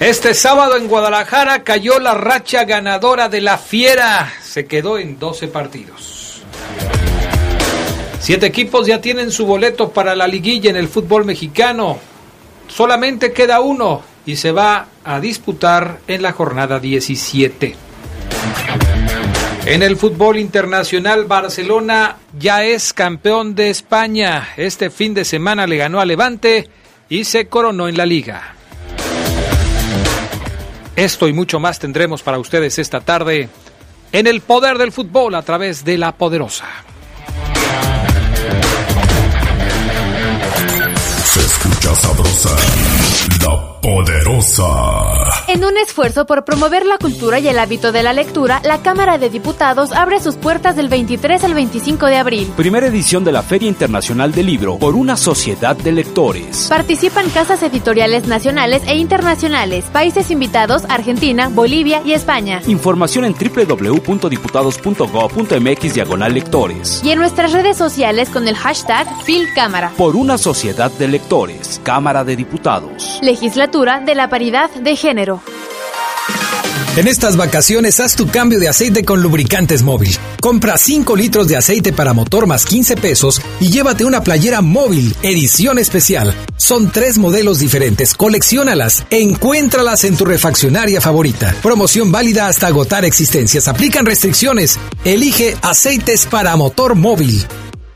Este sábado en Guadalajara cayó la racha ganadora de la Fiera. Se quedó en 12 partidos. Siete equipos ya tienen su boleto para la liguilla en el fútbol mexicano. Solamente queda uno y se va a disputar en la jornada 17. En el fútbol internacional, Barcelona ya es campeón de España. Este fin de semana le ganó a Levante y se coronó en la liga. Esto y mucho más tendremos para ustedes esta tarde en el poder del fútbol a través de la poderosa. Se escucha sabrosa, la poderosa. En un esfuerzo por promover la cultura y el hábito de la lectura, la Cámara de Diputados abre sus puertas del 23 al 25 de abril. Primera edición de la Feria Internacional del Libro por una sociedad de lectores. Participan casas editoriales nacionales e internacionales, países invitados Argentina, Bolivia y España. Información en www.diputados.gov.mx diagonal lectores. Y en nuestras redes sociales con el hashtag FilCámara. Por una sociedad de lectores. Cámara de Diputados. Legislatura de la Paridad de Género. En estas vacaciones haz tu cambio de aceite con lubricantes móvil. Compra 5 litros de aceite para motor más 15 pesos y llévate una playera móvil, edición especial. Son tres modelos diferentes, colecciónalas, encuéntralas en tu refaccionaria favorita. Promoción válida hasta agotar existencias. Aplican restricciones. Elige aceites para motor móvil.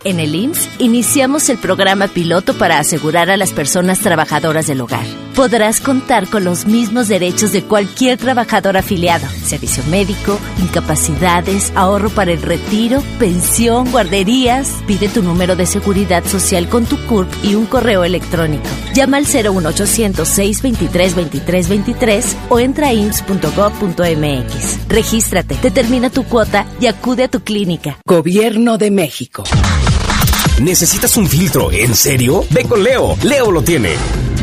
En el IMSS iniciamos el programa piloto para asegurar a las personas trabajadoras del hogar. Podrás contar con los mismos derechos de cualquier trabajador afiliado. Servicio médico, incapacidades, ahorro para el retiro, pensión, guarderías. Pide tu número de seguridad social con tu CURP y un correo electrónico. Llama al 01800 623 2323 o entra a ims.gov.mx. Regístrate, determina tu cuota y acude a tu clínica. Gobierno de México. ¿Necesitas un filtro? ¿En serio? Ve con Leo. Leo lo tiene.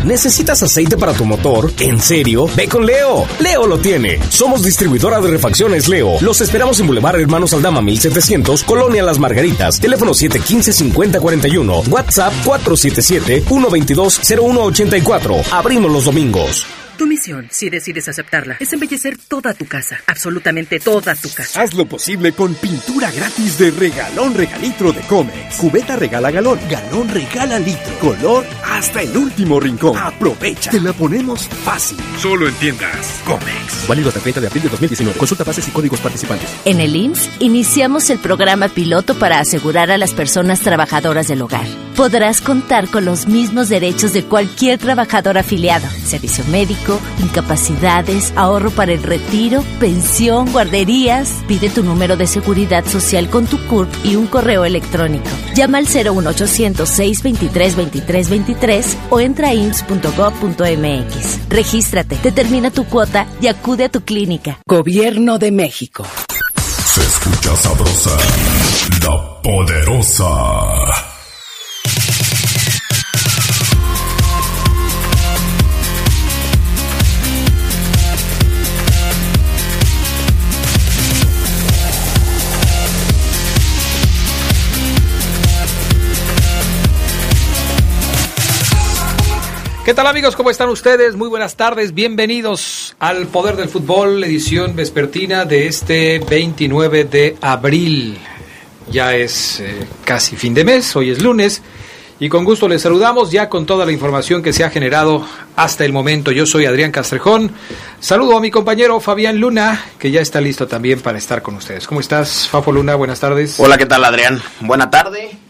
¿Necesitas aceite para tu motor? ¿En serio? Ve con Leo. Leo lo tiene. Somos distribuidora de refacciones Leo. Los esperamos en Boulevard Hermanos Aldama 1700, Colonia Las Margaritas. Teléfono 715-5041. WhatsApp 477-122-0184. Abrimos los domingos. Tu misión, si decides aceptarla, es embellecer toda tu casa, absolutamente toda tu casa. Haz lo posible con pintura gratis de regalón regalitro de Comex. Cubeta regala galón, galón regala litro. Color hasta el último rincón. Aprovecha. Te la ponemos fácil. Solo entiendas Comex. Válido hasta 30 de abril de 2019. Consulta bases y códigos participantes. En el IMSS iniciamos el programa piloto para asegurar a las personas trabajadoras del hogar. Podrás contar con los mismos derechos de cualquier trabajador afiliado. Servicio médico, incapacidades, ahorro para el retiro, pensión, guarderías. Pide tu número de seguridad social con tu CURP y un correo electrónico. Llama al 01800 623 2323 o entra a ims.gov.mx. Regístrate, determina tu cuota y acude a tu clínica. Gobierno de México. Se escucha sabrosa, la poderosa. ¿Qué tal amigos? ¿Cómo están ustedes? Muy buenas tardes. Bienvenidos al Poder del Fútbol, edición vespertina de este 29 de abril. Ya es eh, casi fin de mes, hoy es lunes. Y con gusto les saludamos ya con toda la información que se ha generado hasta el momento. Yo soy Adrián Castrejón. Saludo a mi compañero Fabián Luna, que ya está listo también para estar con ustedes. ¿Cómo estás, Fafo Luna? Buenas tardes. Hola, ¿qué tal, Adrián? Buena tarde.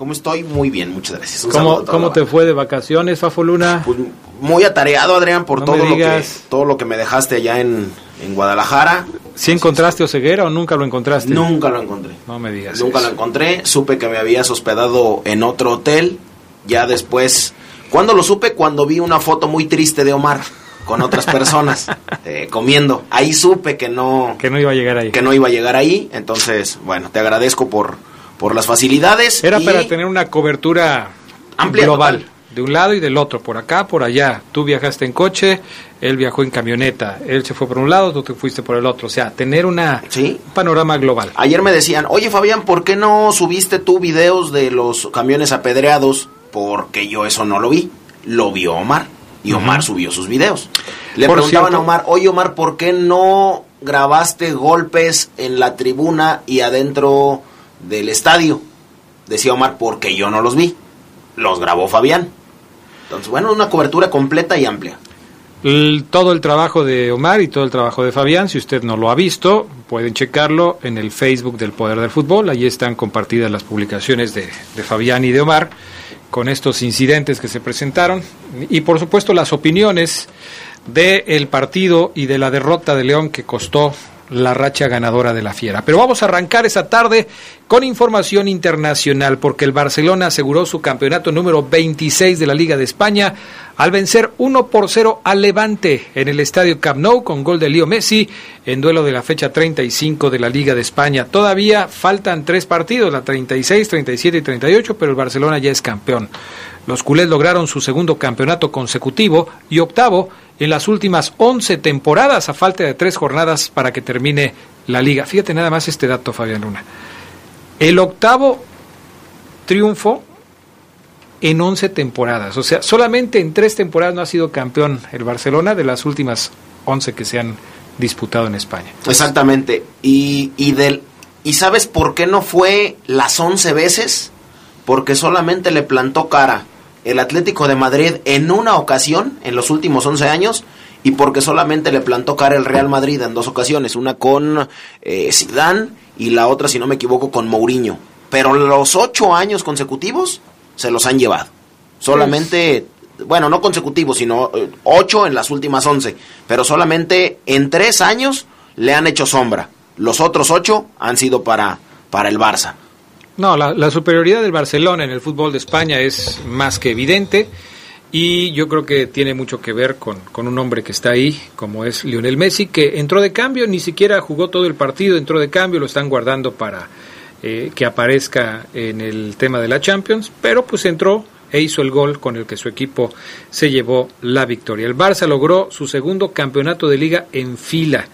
¿Cómo estoy? Muy bien, muchas gracias. Un ¿Cómo, ¿cómo te fue de vacaciones, Fafo Luna? Pues, muy atareado, Adrián, por No todo lo, que, todo lo que me dejaste allá en, en Guadalajara. ¿Sí encontraste Oseguera o nunca lo encontraste? Nunca lo encontré. No me digas. Nunca eso. lo encontré. Supe que me habías hospedado en otro hotel. Ya después. ¿Cuándo lo supe? Cuando vi una foto muy triste de Omar con otras personas eh, comiendo. Ahí supe que no. Que no iba a llegar ahí. Que no iba a llegar ahí. Entonces, bueno, te agradezco por, por las facilidades. Era y para tener una cobertura Amplia, global. total. De un lado y del otro, por acá, por allá. Tú viajaste en coche, él viajó en camioneta. Él se fue por un lado, tú te fuiste por el otro. O sea, tener una, Sí. un panorama global. Ayer me decían, oye Fabián, ¿por qué no subiste tú videos de los camiones apedreados? Porque yo eso no lo vi. Lo vio Omar. Y Omar subió sus videos. Le Por preguntaban cierto- a Omar, oye Omar, ¿por qué no grabaste golpes en la tribuna y adentro del estadio? Decía Omar, porque yo no los vi. Los grabó Fabián. Entonces, bueno, una cobertura completa y amplia. Todo el trabajo de Omar y todo el trabajo de Fabián, si usted no lo ha visto, pueden checarlo en el Facebook del Poder del Fútbol. Allí están compartidas las publicaciones de, de Fabián y de Omar con estos incidentes que se presentaron y por supuesto las opiniones del partido y de la derrota de León que costó la racha ganadora de la Fiera. Pero vamos a arrancar esa tarde con información internacional porque el Barcelona aseguró su campeonato número 26 de la Liga de España al vencer 1 por 0 al Levante en el estadio Camp Nou con gol de Leo Messi en duelo de la fecha 35 de la Liga de España. Todavía faltan tres partidos, la 36, 37 y 38, pero el Barcelona ya es campeón. Los culés lograron su segundo campeonato consecutivo y octavo en las últimas 11 temporadas a falta de tres jornadas para que termine la liga. Fíjate nada más este dato, Fabián Luna. El octavo triunfo en 11 temporadas. O sea, solamente en tres temporadas no ha sido campeón el Barcelona de las últimas 11 que se han disputado en España. Exactamente. Y, y, del, ¿Y sabes por qué no fue las 11 veces? Porque solamente le plantó cara el Atlético de Madrid en una ocasión en los últimos 11 años y porque solamente le plantó cara el Real Madrid en dos ocasiones, una con eh, Zidane y la otra, si no me equivoco, con Mourinho. Pero los ocho años consecutivos se los han llevado. Solamente, bueno, no consecutivos, sino eh, ocho en las últimas once. Pero solamente en tres años le han hecho sombra. Los otros ocho han sido para, para el Barça. No, la, superioridad del Barcelona en el fútbol de España es más que evidente y yo creo que tiene mucho que ver con, con, un hombre que está ahí, como es Lionel Messi, que entró de cambio, ni siquiera jugó todo el partido, entró de cambio, lo están guardando para eh, que aparezca en el tema de la Champions, pero pues entró e hizo el gol con el que su equipo se llevó la victoria. El Barça logró su segundo campeonato de liga en fila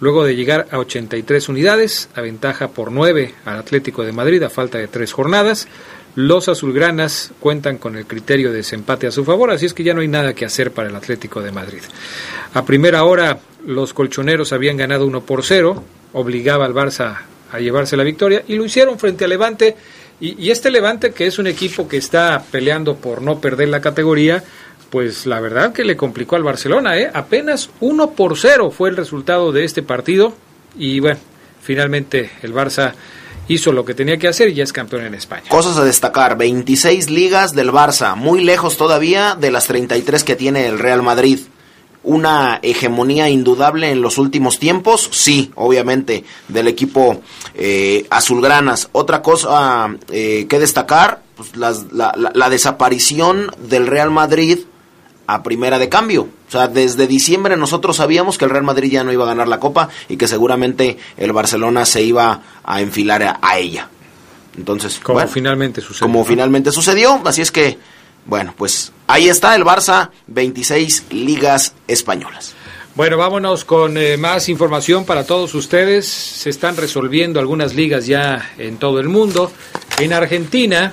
luego de llegar a 83 unidades, aventaja por 9 al Atlético de Madrid a falta de tres jornadas. Los azulgranas cuentan con el criterio de desempate a su favor, así es que ya no hay nada que hacer para el Atlético de Madrid. A primera hora los colchoneros habían ganado 1 por 0, obligaba al Barça a llevarse la victoria y lo hicieron frente al Levante. Y este Levante, que es un equipo que está peleando por no perder la categoría, pues la verdad que le complicó al Barcelona, ¿eh? Apenas 1 por 0 fue el resultado de este partido y bueno, finalmente el Barça hizo lo que tenía que hacer y ya es campeón en España. Cosas a destacar, 26 ligas del Barça, muy lejos todavía de las 33 que tiene el Real Madrid. Una hegemonía indudable en los últimos tiempos, sí, obviamente, del equipo eh, azulgranas. Otra cosa eh, que destacar, pues las, la, la, la desaparición del Real Madrid a primera de cambio. O sea, desde diciembre nosotros sabíamos que el Real Madrid ya no iba a ganar la Copa y que seguramente el Barcelona se iba a enfilar a, a ella. Entonces, como bueno, finalmente sucedió. Como finalmente sucedió, así es que, bueno, pues ahí está el Barça, 26 ligas españolas. Bueno, vámonos con eh, más información para todos ustedes. Se están resolviendo algunas ligas ya en todo el mundo. En Argentina,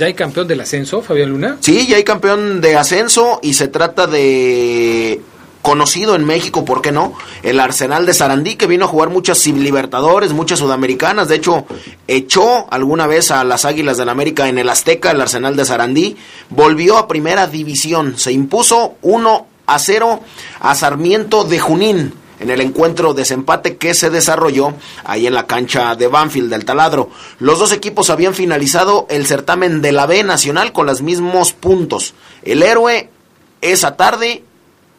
¿Ya hay campeón del ascenso, Fabián Luna? Sí, ya hay campeón de ascenso y se trata de conocido en México, ¿por qué no? El Arsenal de Sarandí, que vino a jugar muchas Libertadores, muchas Sudamericanas, de hecho, echó alguna vez a las Águilas del América en el Azteca, el Arsenal de Sarandí, volvió a primera división, se impuso 1 a 0 a Sarmiento de Junín en el encuentro desempate que se desarrolló ahí en la cancha de Banfield del Taladro. Los dos equipos habían finalizado el certamen de la B Nacional con los mismos puntos. El héroe esa tarde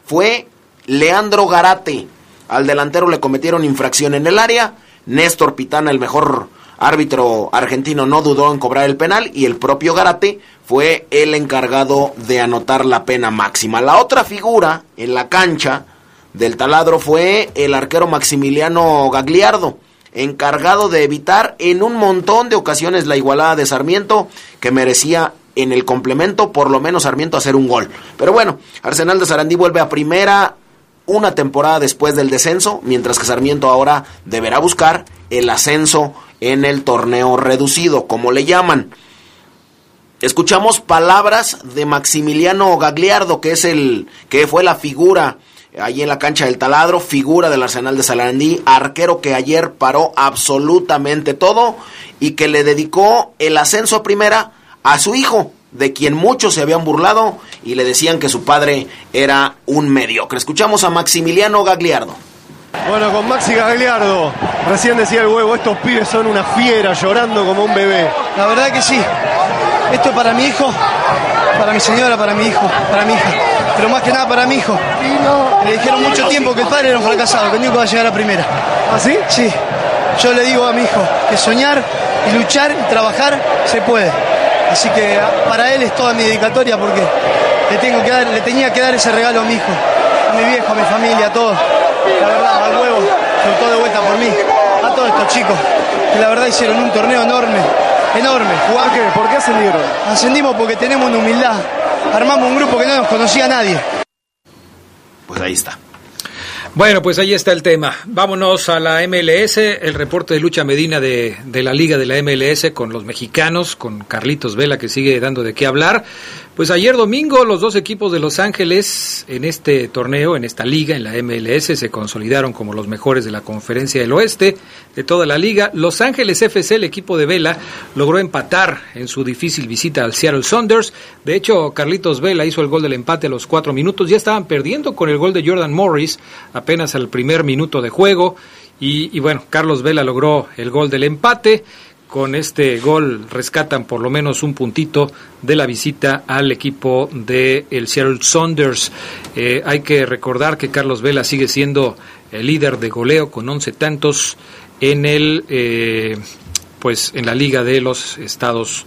fue Leandro Garate. al delantero le cometieron infracción en el área. Néstor Pitana, el mejor árbitro argentino, no dudó en cobrar el penal y el propio Garate fue el encargado de anotar la pena máxima. La otra figura en la cancha del taladro fue el arquero Maximiliano Gagliardo, encargado de evitar en un montón de ocasiones la igualada de Sarmiento que merecía en el complemento por lo menos Sarmiento hacer un gol. Pero bueno, Arsenal de Sarandí vuelve a primera una temporada después del descenso, mientras que Sarmiento ahora deberá buscar el ascenso en el torneo reducido, como le llaman. Escuchamos palabras de Maximiliano Gagliardo, que es el que fue la figura ahí en la cancha del taladro, figura del Arsenal de Sarandí, arquero que ayer paró absolutamente todo y que le dedicó el ascenso a primera a su hijo, de quien muchos se habían burlado y le decían que su padre era un mediocre. Escuchamos a Maximiliano Gagliardo. Bueno, con Maxi Gagliardo, recién decía el huevo, estos pibes son una fiera llorando como un bebé. La verdad que sí. Esto es para mi hijo, para mi señora, para mi hijo, para mi hija. Pero más que nada para mi hijo. Le dijeron mucho tiempo que el padre era un fracasado, que único va a llegar a primera. ¿Así? ¿Ah, sí. Yo le digo a mi hijo que soñar y luchar y trabajar se puede. Así que para él es toda mi dedicatoria porque le, tengo que dar, le tenía que dar ese regalo a mi hijo, a mi viejo, a mi familia, a todos. La verdad, al huevo, todo de vuelta por mí, a todos estos chicos, que la verdad hicieron un torneo enorme, enorme. ¿Por qué? ¿Por qué ascendieron? Ascendimos porque tenemos una humildad. Armamos un grupo que no nos conocía a nadie. Pues ahí está. Bueno, pues ahí está el tema. Vámonos a la MLS, el reporte de Lucha Medina de, de, la Liga de la MLS con los mexicanos, con Carlitos Vela que sigue dando de qué hablar. Pues ayer domingo los dos equipos de Los Ángeles en este torneo, en esta liga, en la MLS, se consolidaron como los mejores de la conferencia del oeste de toda la liga. Los Ángeles FC, el equipo de Vela, logró empatar en su difícil visita al Seattle Saunders. De hecho, Carlitos Vela hizo el gol del empate a los cuatro minutos. Ya estaban perdiendo con el gol de Jordan Morris apenas al primer minuto de juego. Y, y bueno, Carlos Vela logró el gol del empate con este gol rescatan por lo menos un puntito de la visita al equipo de el Seattle Saunders. Eh, hay que recordar que Carlos Vela sigue siendo el líder de goleo con 11 tantos en el eh, pues en la liga de los Estados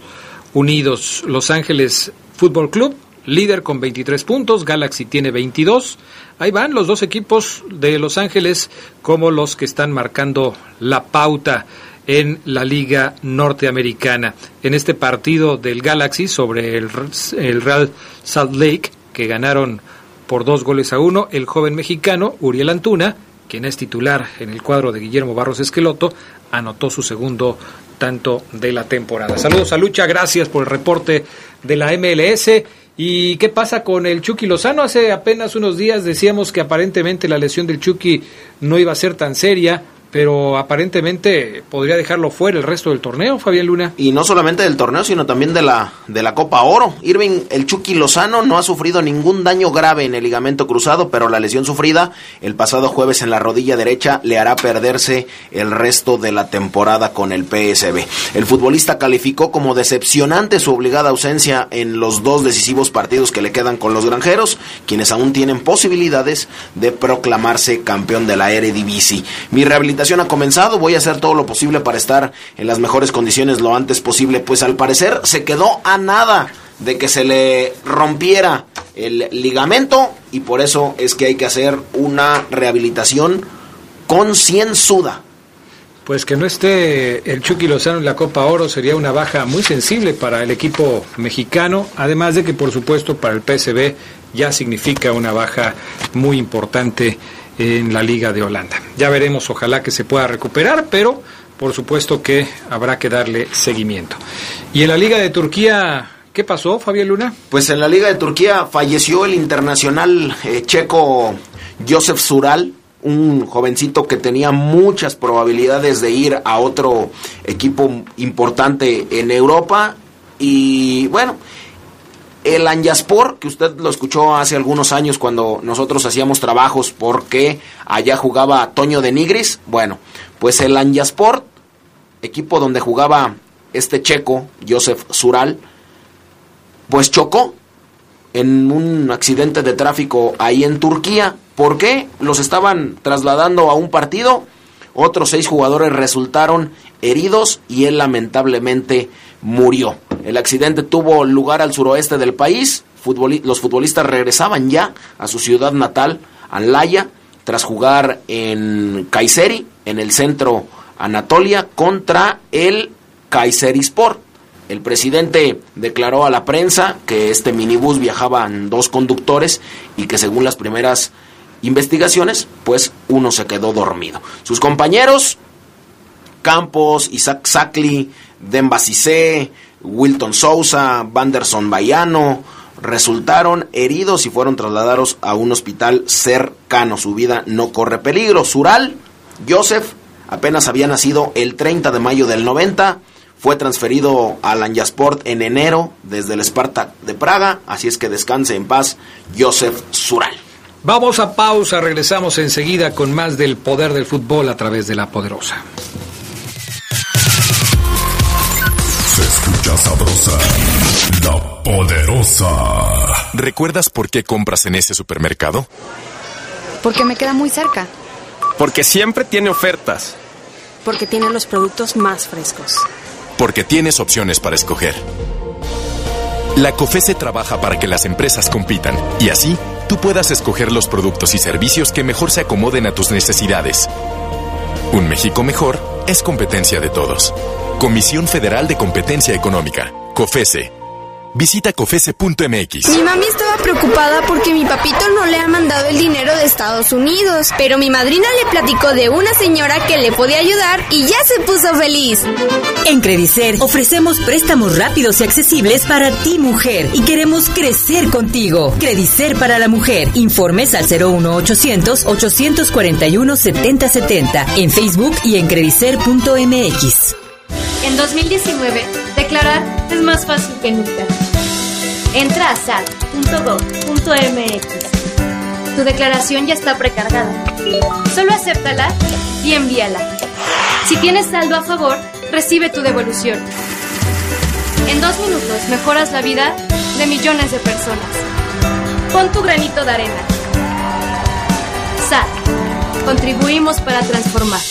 Unidos. Los Ángeles Fútbol Club líder con 23 puntos, Galaxy tiene 22. Ahí van los dos equipos de Los Ángeles como los que están marcando la pauta en la Liga Norteamericana. En este partido del Galaxy sobre el, el Real Salt Lake, que ganaron por dos goles a uno, el joven mexicano Uriel Antuna, quien es titular en el cuadro de Guillermo Barros Esqueloto, anotó su segundo tanto de la temporada. Saludos a Lucha, gracias por el reporte de la MLS. ¿Y qué pasa con el Chucky Lozano? Hace apenas unos días decíamos que aparentemente la lesión del Chucky no iba a ser tan seria pero aparentemente podría dejarlo fuera el resto del torneo, Fabián Luna. Y no solamente del torneo, sino también de la, de la Copa Oro. Irving, el Chucky Lozano no ha sufrido ningún daño grave en el ligamento cruzado, pero la lesión sufrida el pasado jueves en la rodilla derecha le hará perderse el resto de la temporada con el PSB. El futbolista calificó como decepcionante su obligada ausencia en los dos decisivos partidos que le quedan con los granjeros, quienes aún tienen posibilidades de proclamarse campeón de la Eredivisie. Mi rehabilitación ha comenzado, voy a hacer todo lo posible para estar en las mejores condiciones lo antes posible, pues al parecer se quedó a nada de que se le rompiera el ligamento y por eso es que hay que hacer una rehabilitación concienzuda. Pues que no esté el Chucky Lozano en la Copa Oro sería una baja muy sensible para el equipo mexicano, además de que por supuesto para el PSB ya significa una baja muy importante en la Liga de Holanda. Ya veremos, ojalá que se pueda recuperar, pero por supuesto que habrá que darle seguimiento. Y en la Liga de Turquía, ¿qué pasó, Fabián Luna? Pues en la Liga de Turquía falleció el internacional eh, checo Josef Sural, un jovencito que tenía muchas probabilidades de ir a otro equipo importante en Europa y bueno, el Anyaspor, que usted lo escuchó hace algunos años cuando nosotros hacíamos trabajos porque allá jugaba Toño de Nigris, bueno, pues el Anyaspor, equipo donde jugaba este checo, Josef Sural, pues chocó en un accidente de tráfico ahí en Turquía. ¿Por qué? Los estaban trasladando a un partido. Otros seis jugadores resultaron heridos y él lamentablemente murió. El accidente tuvo lugar al suroeste del país. los futbolistas regresaban ya a su ciudad natal, Anlaya, tras jugar en Kayseri, en el centro Anatolia, contra el Kayserispor. El presidente declaró a la prensa que este minibús viajaban dos conductores y que según las primeras investigaciones, pues uno se quedó dormido. Sus compañeros, Campos, Isaac Sackley, Demba Cissé, Wilton Sousa, Vanderson Bayano, resultaron heridos y fueron trasladados a un hospital cercano. Su vida no corre peligro. Sural, Joseph, apenas había nacido el 30 de mayo del 90 fue transferido al Anyasport en enero desde el Spartak de Praga, así es que descanse en paz Joseph Sural. Vamos a pausa, regresamos enseguida con más del poder del fútbol a través de la poderosa. Escucha sabrosa, la poderosa. ¿Recuerdas por qué compras en ese supermercado? Porque me queda muy cerca. Porque siempre tiene ofertas. Porque tiene los productos más frescos porque tienes opciones para escoger. La COFESE trabaja para que las empresas compitan y así tú puedas escoger los productos y servicios que mejor se acomoden a tus necesidades. Un México mejor es competencia de todos. Comisión Federal de Competencia Económica, COFESE. Visita cofese.mx. Mi mami estaba preocupada porque mi papito no le ha mandado el dinero de Estados Unidos, pero mi madrina le platicó de una señora que le podía ayudar y ya se puso feliz. En Credicer ofrecemos préstamos rápidos y accesibles para ti mujer y queremos crecer contigo. Credicer para la mujer. Informes al 01800 841 7070 en Facebook y en credicer.mx. En 2019, declarar es más fácil que nunca. Entra a sal.gov.mx. Tu declaración ya está precargada. Solo acéptala y envíala. Si tienes saldo a favor, recibe tu devolución. En dos minutos mejoras la vida de millones de personas. Pon tu granito de arena. SAT. Contribuimos para transformar.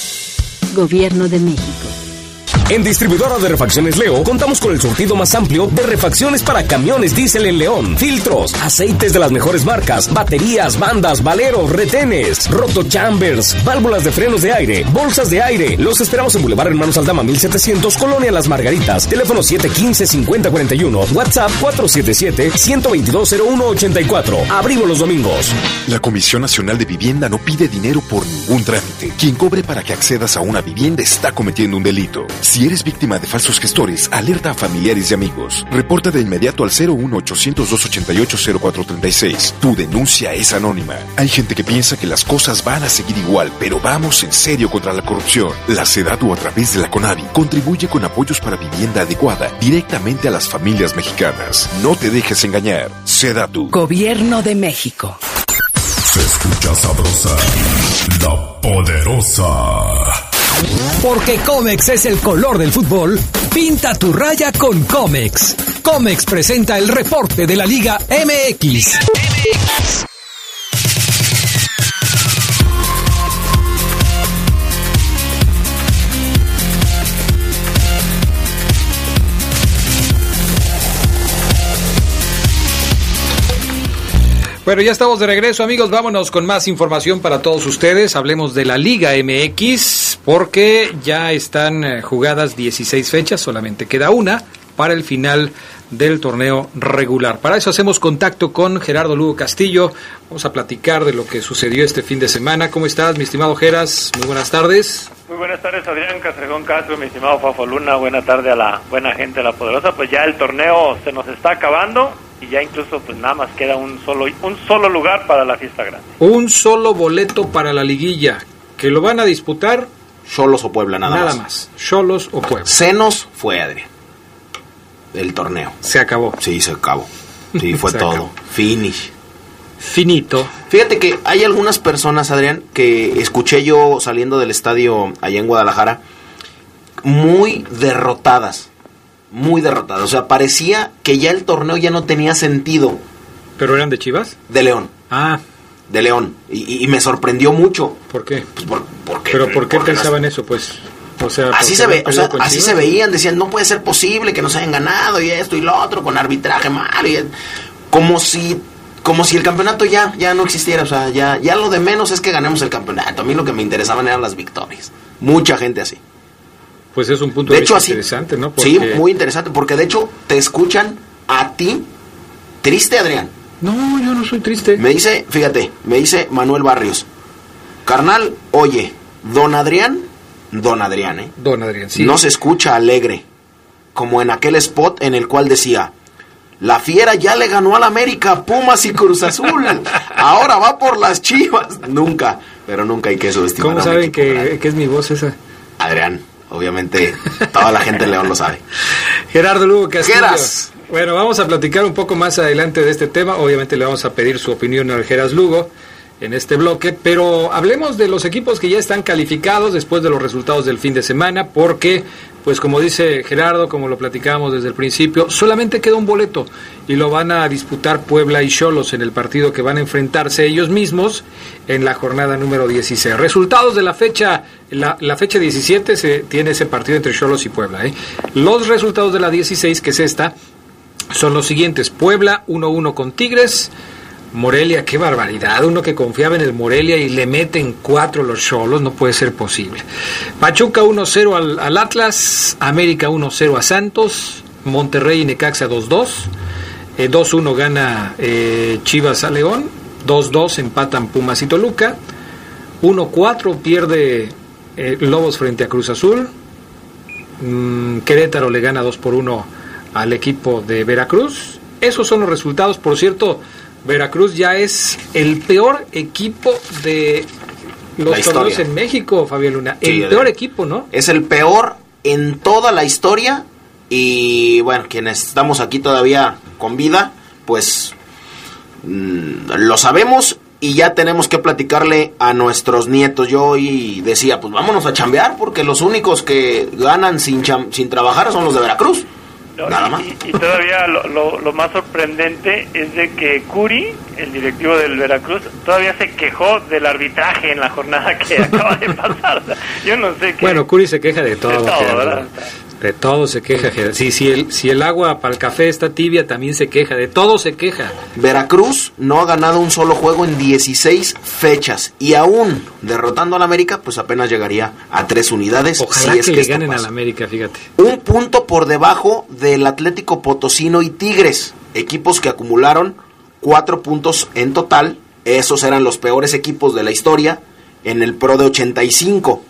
Gobierno de México. En Distribuidora de Refacciones Leo contamos con el surtido más amplio de refacciones para camiones diésel en León, filtros, aceites de las mejores marcas, baterías, bandas, valeros, retenes, roto chambers, válvulas de frenos de aire, bolsas de aire. Los esperamos en Boulevard Hermanos Aldama 1700, Colonia Las Margaritas. Teléfono 715-5041, WhatsApp 477-122-0184. Abrimos los domingos. La Comisión Nacional de Vivienda no pide dinero por ningún trámite. Quien cobre para que accedas a una vivienda está cometiendo un delito. Si eres víctima de falsos gestores, alerta a familiares y amigos. Reporta de inmediato al 01-800-288-0436. Tu denuncia es anónima. Hay gente que piensa que las cosas van a seguir igual, pero vamos en serio contra la corrupción. La SEDATU a través de la CONAVI contribuye con apoyos para vivienda adecuada directamente a las familias mexicanas. No te dejes engañar. SEDATU. Gobierno de México. Se escucha sabrosa, la poderosa. Porque Comex es el color del fútbol, pinta tu raya con Comex. Comex presenta el reporte de la Liga MX. Bueno, ya estamos de regreso, amigos. Vámonos con más información para todos ustedes. Hablemos de la Liga MX, porque ya están eh, jugadas 16 fechas, solamente queda una para el final del torneo regular. Para eso hacemos contacto con Gerardo Lugo Castillo. Vamos a platicar de lo que sucedió este fin de semana. ¿Cómo estás, mi estimado Geras? Muy buenas tardes. Muy buenas tardes, Adrián Castrejón Castro, mi estimado Fafo Luna. Buena tarde a la buena gente de la Poderosa. Pues ya el torneo se nos está acabando y ya incluso pues nada más queda un solo un solo lugar para la fiesta grande. Un solo boleto para la liguilla que lo van a disputar Cholos o Puebla nada, nada más. más. Cholos o Puebla. Senos fue Adrián. El torneo. Se acabó. Sí, se acabó. Sí, fue todo. acabó. Finish. Finito. Fíjate que hay algunas personas, Adrián, que escuché yo saliendo del estadio allá en Guadalajara, muy derrotadas. Muy derrotadas. O sea, parecía que ya el torneo ya no tenía sentido. ¿Pero eran de Chivas? De León. Ah. De León. Y, y- me sorprendió mucho. ¿Por qué? Pues por, porque, ¿Pero por qué porque las- pensaban eso? Pues, o sea... Así se ve, o sea, así se veían, decían, no puede ser posible que nos hayan ganado y esto y lo otro, con arbitraje malo, y como si, como si el campeonato ya, ya no existiera, o sea, ya, ya lo de menos es que ganemos el campeonato. A mí lo que me interesaban eran las victorias. Mucha gente así. Pues es un punto De de, hecho, vista así- interesante, ¿no? Sí, muy interesante, porque de hecho te escuchan a ti, triste Adrián. No, yo no soy triste. Me dice, fíjate, me dice Manuel Barrios, carnal, oye, don Adrián, don Adrián, ¿eh? Don Adrián, sí. No se escucha alegre, como en aquel spot en el cual decía, la fiera ya le ganó al América, Pumas y Cruz Azul, ahora va por las chivas. Nunca, pero nunca hay que subestimar ¿Cómo saben que, que es mi voz esa? Adrián, obviamente, toda la gente en León lo sabe. Gerardo Lugo Castillo. Geras. Bueno, vamos a platicar un poco más adelante de este tema. Obviamente le vamos a pedir su opinión al Geras Lugo en este bloque, pero hablemos de los equipos que ya están calificados después de los resultados del fin de semana, porque, pues como dice Gerardo, como lo platicábamos desde el principio, solamente queda un boleto y lo van a disputar Puebla y Cholos en el partido que van a enfrentarse ellos mismos en la jornada número 16. Resultados de la fecha, la, la fecha 17 se tiene ese partido entre Cholos y Puebla. ¿eh? Los resultados de la 16, que es esta, son los siguientes. Puebla 1-1 con Tigres. Morelia, qué barbaridad. Uno que confiaba en el Morelia y le meten cuatro los Cholos, no puede ser posible. Pachuca 1-0 al, al Atlas. América 1-0 a Santos. Monterrey y Necaxa 2-2. Eh, 2-1 gana eh, Chivas a León. 2-2 empatan Pumas y Toluca. 1-4 pierde eh, Lobos frente a Cruz Azul. Mm, Querétaro le gana 2 por 1 al equipo de Veracruz. Esos son los resultados. Por cierto, Veracruz ya es el peor equipo de los torneos en México, Fabio Luna. Sí, el peor equipo, ¿no? Es el peor en toda la historia y bueno, quienes estamos aquí todavía con vida, pues mm, lo sabemos y ya tenemos que platicarle a nuestros nietos. Yo hoy decía, pues vámonos a chambear porque los únicos que ganan sin, cham- sin trabajar son los de Veracruz. No, Nada y- más. Y, y todavía lo, lo- lo más sorprendente es de que Curi, el directivo del Veracruz, todavía se quejó del arbitraje en la jornada que acaba de pasar. Yo no sé qué. Bueno, Curi se queja de todo. De todo. De todo se queja. Sí, si, el, si el agua para el café está tibia, también se queja. De todo se queja. Veracruz no ha ganado un solo juego en 16 fechas y aún derrotando al América, pues apenas llegaría a tres unidades. Ojalá si es que, que le ganen al América, fíjate. un punto por debajo del Atlético Potosino y Tigres, equipos que acumularon cuatro puntos en total. Esos eran los peores equipos de la historia en el Pro de 85.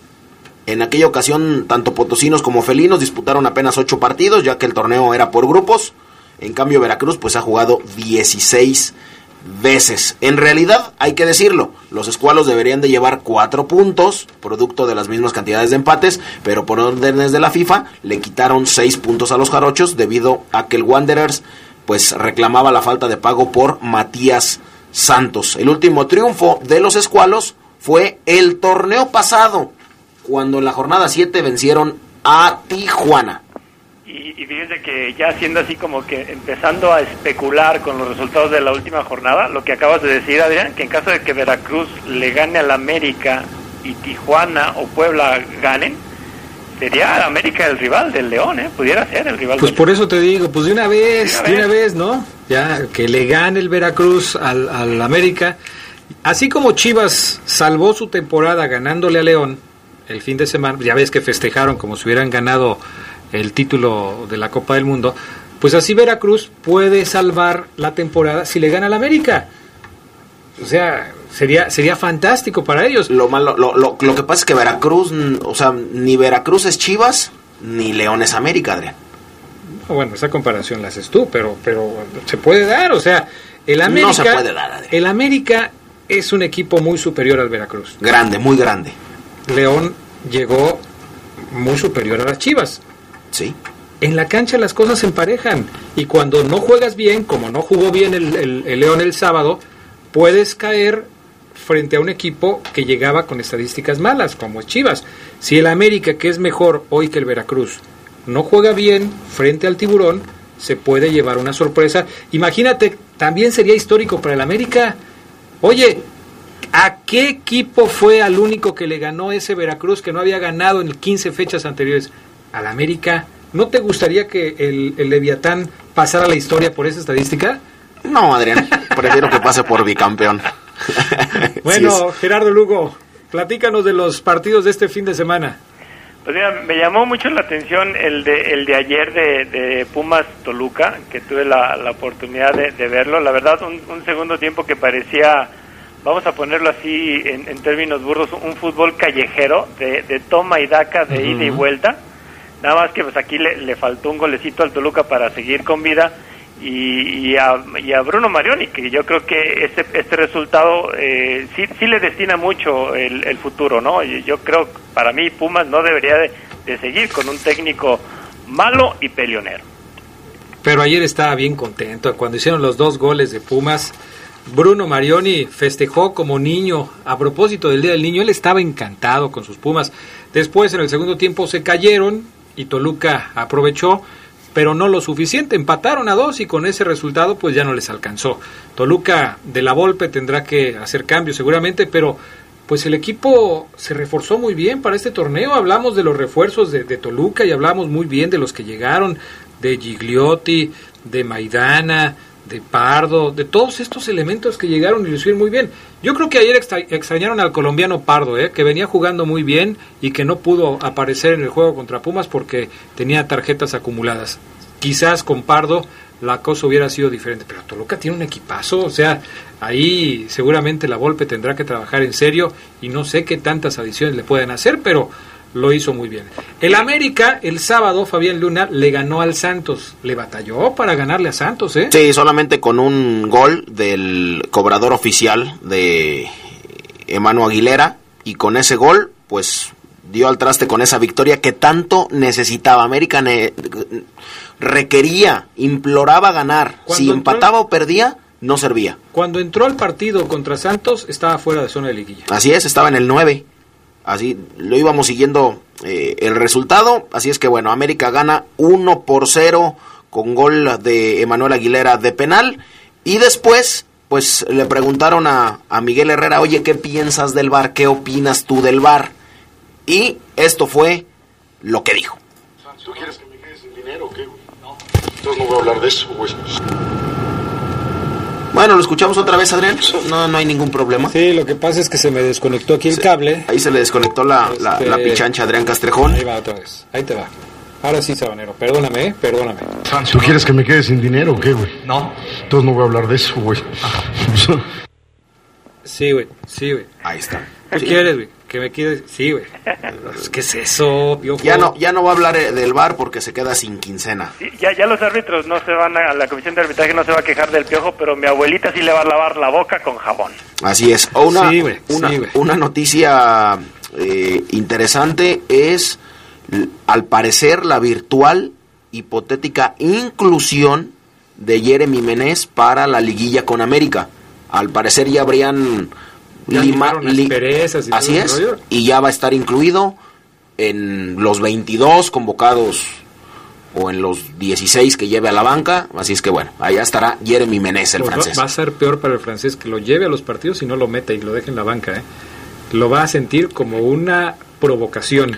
En aquella ocasión, tanto potosinos como felinos disputaron apenas ocho partidos, ya que el torneo era por grupos. En cambio, Veracruz pues ha jugado 16 veces. En realidad, hay que decirlo, los escualos deberían de llevar cuatro puntos, producto de las mismas cantidades de empates, pero por órdenes de la FIFA le quitaron seis puntos a los jarochos debido a que el Wanderers pues reclamaba la falta de pago por Matías Santos. El último triunfo de los escualos fue el torneo pasado, cuando en la jornada 7 vencieron a Tijuana. Y, y fíjense que ya siendo así como que empezando a especular con los resultados de la última jornada, lo que acabas de decir, Adrián, que en caso de que Veracruz le gane al América y Tijuana o Puebla ganen, sería América el rival del León, ¿eh? Pudiera ser el rival Pues del por eso te digo, pues de una vez, De de una una vez, ¿no? Ya, que le gane el Veracruz al, al América. Así como Chivas salvó su temporada ganándole a León el fin de semana, ya ves que festejaron como si hubieran ganado el título de la Copa del Mundo, pues así Veracruz puede salvar la temporada si le gana al América. O sea, sería sería fantástico para ellos. Lo malo, lo, lo, lo que pasa es que Veracruz, o sea, ni Veracruz es Chivas, ni León es América, Adrián. Bueno, esa comparación la haces tú, pero pero se puede dar, o sea, el No América se puede dar, Adrián. El América es un equipo muy superior al Veracruz. Grande, muy grande. León llegó muy superior a las Chivas. Sí. En la cancha las cosas se emparejan y cuando no juegas bien, como no jugó bien el, el- el León el sábado, puedes caer frente a un equipo que llegaba con estadísticas malas, como es Chivas. Si el América, que es mejor hoy que el Veracruz, no juega bien frente al tiburón, se puede llevar una sorpresa. Imagínate, también sería histórico para el América. Oye, ¿a qué equipo fue al único que le ganó ese Veracruz que no había ganado en 15 fechas anteriores? Al América. ¿No te gustaría que el, el Leviatán pasara la historia por esa estadística? No, Adrián, prefiero que pase por bicampeón. Bueno, Gerardo Lugo, platícanos de los partidos de este fin de semana. Pues mira, me llamó mucho la atención el de, el de ayer de, de Pumas Toluca, que tuve la, la oportunidad de, de verlo. La verdad, un, un segundo tiempo que parecía, vamos a ponerlo así en, en términos burdos, un fútbol callejero de, de toma y daca, de ida y vuelta. Nada más que pues aquí le, le faltó un golecito al Toluca para seguir con vida. Y, y, a, y a Bruno Marioni, que yo creo que este, este resultado eh, sí, sí le destina mucho el, el futuro, ¿no? Y yo creo, para mí, Pumas no debería de, de seguir con un técnico malo y peleonero. Pero ayer estaba bien contento. Cuando hicieron los dos goles de Pumas, Bruno Marioni festejó como niño. A propósito del Día del Niño, él estaba encantado con sus Pumas. Después, en el segundo tiempo, se cayeron y Toluca aprovechó, pero no lo suficiente. Empataron a dos y con ese resultado, pues ya no les alcanzó. Toluca de la Volpe tendrá que hacer cambios seguramente, pero pues el equipo se reforzó muy bien para este torneo. Hablamos de los refuerzos de, de Toluca y hablamos muy bien de los que llegaron, de Gigliotti, de Maidana, de Pardo, de todos estos elementos que llegaron y lo hicieron muy bien. Yo creo que ayer extra extrañaron al colombiano Pardo, ¿eh? que venía jugando muy bien y que no pudo aparecer en el juego contra Pumas porque tenía tarjetas acumuladas. Quizás con Pardo la cosa hubiera sido diferente, pero Toluca tiene un equipazo, o sea, ahí seguramente la Volpe tendrá que trabajar en serio y no sé qué tantas adiciones le pueden hacer, pero lo hizo muy bien. El América, el sábado, Fabián Luna le ganó al Santos. Le batalló para ganarle a Santos, ¿eh? Sí, solamente con un gol del cobrador oficial de Emmanuel Aguilera. Y con ese gol, pues dio al traste con esa victoria que tanto necesitaba. América ne requería, imploraba ganar. Cuando Si entró- empataba o perdía, no servía. Cuando entró al partido contra Santos, estaba fuera de zona de liguilla. Así es, estaba en el 9. Así lo íbamos siguiendo eh, el resultado. Así es que bueno, América gana 1 por 0 con gol de Emanuel Aguilera de penal. Y después, pues le preguntaron a, a Miguel Herrera, oye, ¿qué piensas del bar? ¿Qué opinas tú del bar? Y esto fue lo que dijo. ¿Tú quieres que me quede sin dinero o qué? No. Entonces no voy a hablar de eso, güey. Bueno, lo escuchamos otra vez, Adrián. No, no hay ningún problema. Sí, lo que pasa es que se me desconectó aquí el cable. Ahí se le desconectó la, la- Este- la pichancha Adrián Castrejón. Ahí va otra vez. Ahí te va. Ahora sí, Sabanero. Perdóname, ¿eh? Perdóname. ¿Tú quieres que me quede sin dinero o qué, güey? No. Entonces no voy a hablar de eso, güey. Sí, güey. Sí, güey. Ahí está. ¿Qué Sí. quieres, güey? Que me quieres. Sí, güey. ¿Qué es eso, piojo? Ya no, ya no va a hablar eh, del bar porque se queda sin quincena. Sí, ya, ya los árbitros no se van a, la comisión de arbitraje no se va a quejar del piojo, pero mi abuelita sí le va a lavar la boca con jabón. Así es. O una, Sí, güey, una, sí, güey. una noticia eh, interesante es, al parecer, la virtual hipotética inclusión de Jeremy Menez para la liguilla con América. Al parecer ya habrían Ya lima- limaron las li- perezas y Así es. rollo. Y ya va a estar incluido en los 22 convocados o en los 16 que lleve a la banca. Así es que bueno, allá estará Jeremy Menez, el Pues francés. Va a ser peor para el francés que lo lleve a los partidos y no lo meta y lo deje en la banca, ¿eh? Lo va a sentir como una provocación.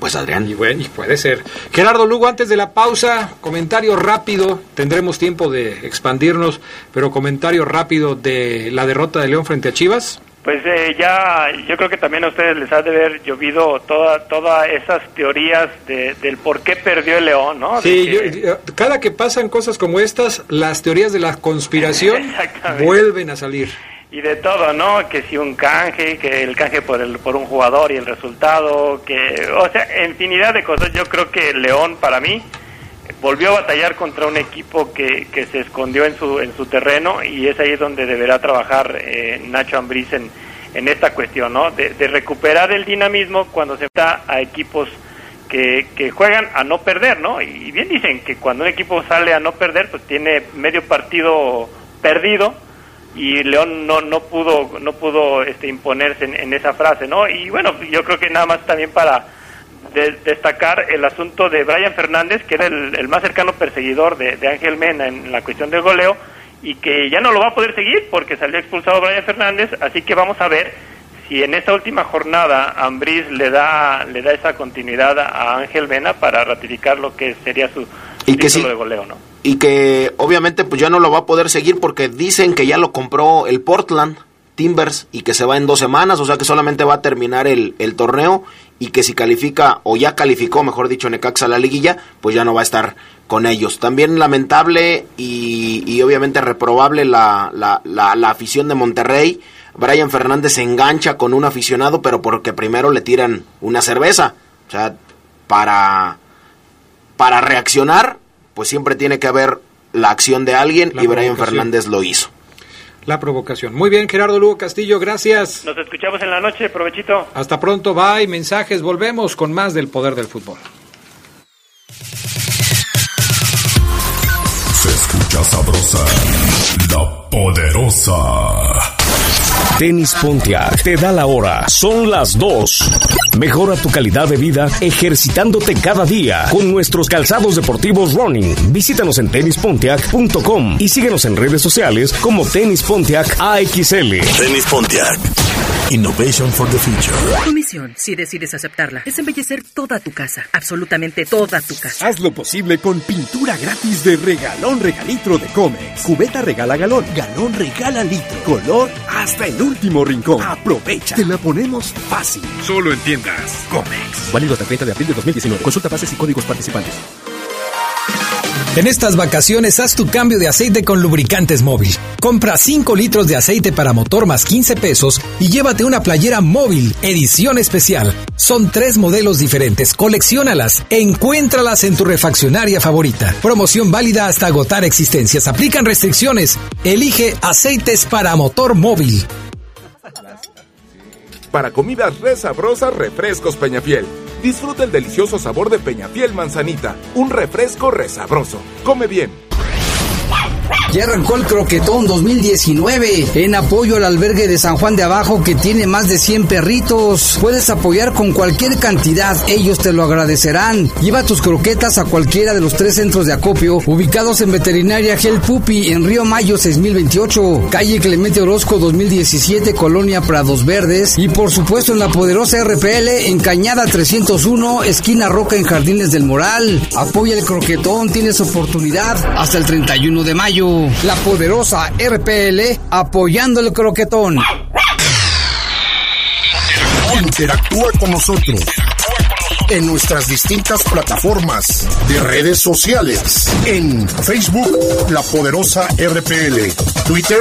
Pues Adrián. Y bueno, y puede ser. Gerardo Lugo, antes de la pausa, comentario rápido. Tendremos tiempo de expandirnos, pero comentario rápido de la derrota de León frente a Chivas. Pues eh, ya, yo creo que también a ustedes les ha de haber llovido toda, todas esas teorías de, del por qué perdió el León, ¿no? Sí, que- yo- yo- cada que pasan cosas como estas, las teorías de la conspiración vuelven a salir. y de todo, ¿no? Que si un canje, que el canje por el, por un jugador y el resultado, que, o sea, infinidad de cosas. Yo creo que León, para mí, volvió a batallar contra un equipo que, que se escondió en su, en su terreno y es ahí donde deberá trabajar eh, Nacho Ambriz en, en esta cuestión, ¿no? De, recuperar el dinamismo cuando se está a equipos que, que juegan a no perder, ¿no? Y bien dicen que cuando un equipo sale a no perder, pues tiene medio partido perdido y León no no pudo no pudo este imponerse en esa frase no y bueno yo creo que nada más también para destacar el asunto de Brian Fernández, que era el, más cercano perseguidor de, de, Ángel Mena en la cuestión del goleo, y que ya no lo va a poder seguir porque salió expulsado Brian Fernández, así que vamos a ver si en esta última jornada Ambriz le da le da esa continuidad a Ángel Mena para ratificar lo que sería su y de goleo, ¿no? Y que obviamente pues ya no lo va a poder seguir porque dicen que ya lo compró el Portland Timbers y que se va en dos semanas, o sea que solamente va a terminar el, el torneo y que si califica o ya calificó, mejor dicho, Necaxa a la liguilla, pues ya no va a estar con ellos. También lamentable y, obviamente reprobable la, la, la, afición de Monterrey. Brian Fernández se engancha con un aficionado, pero porque primero le tiran una cerveza. O sea, para, para reaccionar, pues siempre tiene que haber la acción de alguien y Brian Fernández lo hizo la provocación. Muy bien, Gerardo Lugo Castillo, gracias. Nos escuchamos en la noche, provechito. Hasta pronto, bye, mensajes, volvemos con más del poder del fútbol. Se escucha sabrosa, la poderosa. Tenis Pontiac te da la hora. Son las dos. Mejora tu calidad de vida ejercitándote cada día con nuestros calzados deportivos running. Visítanos en tenispontiac.com y síguenos en redes sociales como Tenis Pontiac AXL. Tenis Pontiac. Innovation for the Future. Tu misión, si decides aceptarla, es embellecer toda tu casa, absolutamente toda tu casa. Haz lo posible con pintura gratis de regalón regalitro de Comex. Cubeta regala galón, galón regala litro. Color hasta el último rincón. Aprovecha. Te la ponemos fácil. Solo entiendas. Comex. Válido hasta el 30 de abril de 2019. Consulta bases y códigos participantes. En estas vacaciones haz tu cambio de aceite con lubricantes móvil. Compra 5 litros de aceite para motor más 15 pesos y llévate una playera móvil, edición especial. Son tres modelos diferentes, colecciónalas, encuéntralas en tu refaccionaria favorita. Promoción válida hasta agotar existencias. Aplican restricciones. Elige aceites para motor móvil. Para comidas re sabrosas, refrescos Peñafiel. Disfruta el delicioso sabor de Peñafiel Manzanita, un refresco resabroso. Come bien. Ya arrancó el Croquetón 2019 en apoyo al albergue de San Juan de Abajo que tiene más de 100 perritos. Puedes apoyar con cualquier cantidad, ellos te lo agradecerán. Lleva tus croquetas a cualquiera de los tres centros de acopio ubicados en Veterinaria Gel Pupi en Río Mayo 6028, calle Clemente Orozco 2017, Colonia Prados Verdes y por supuesto en la poderosa RPL en Cañada 301, esquina Roca en Jardines del Moral. Apoya el Croquetón, tienes oportunidad hasta el 31 de mayo la poderosa RPL apoyando el croquetón. Interactúa con nosotros en nuestras distintas plataformas de redes sociales. En Facebook, La Poderosa RPL. Twitter,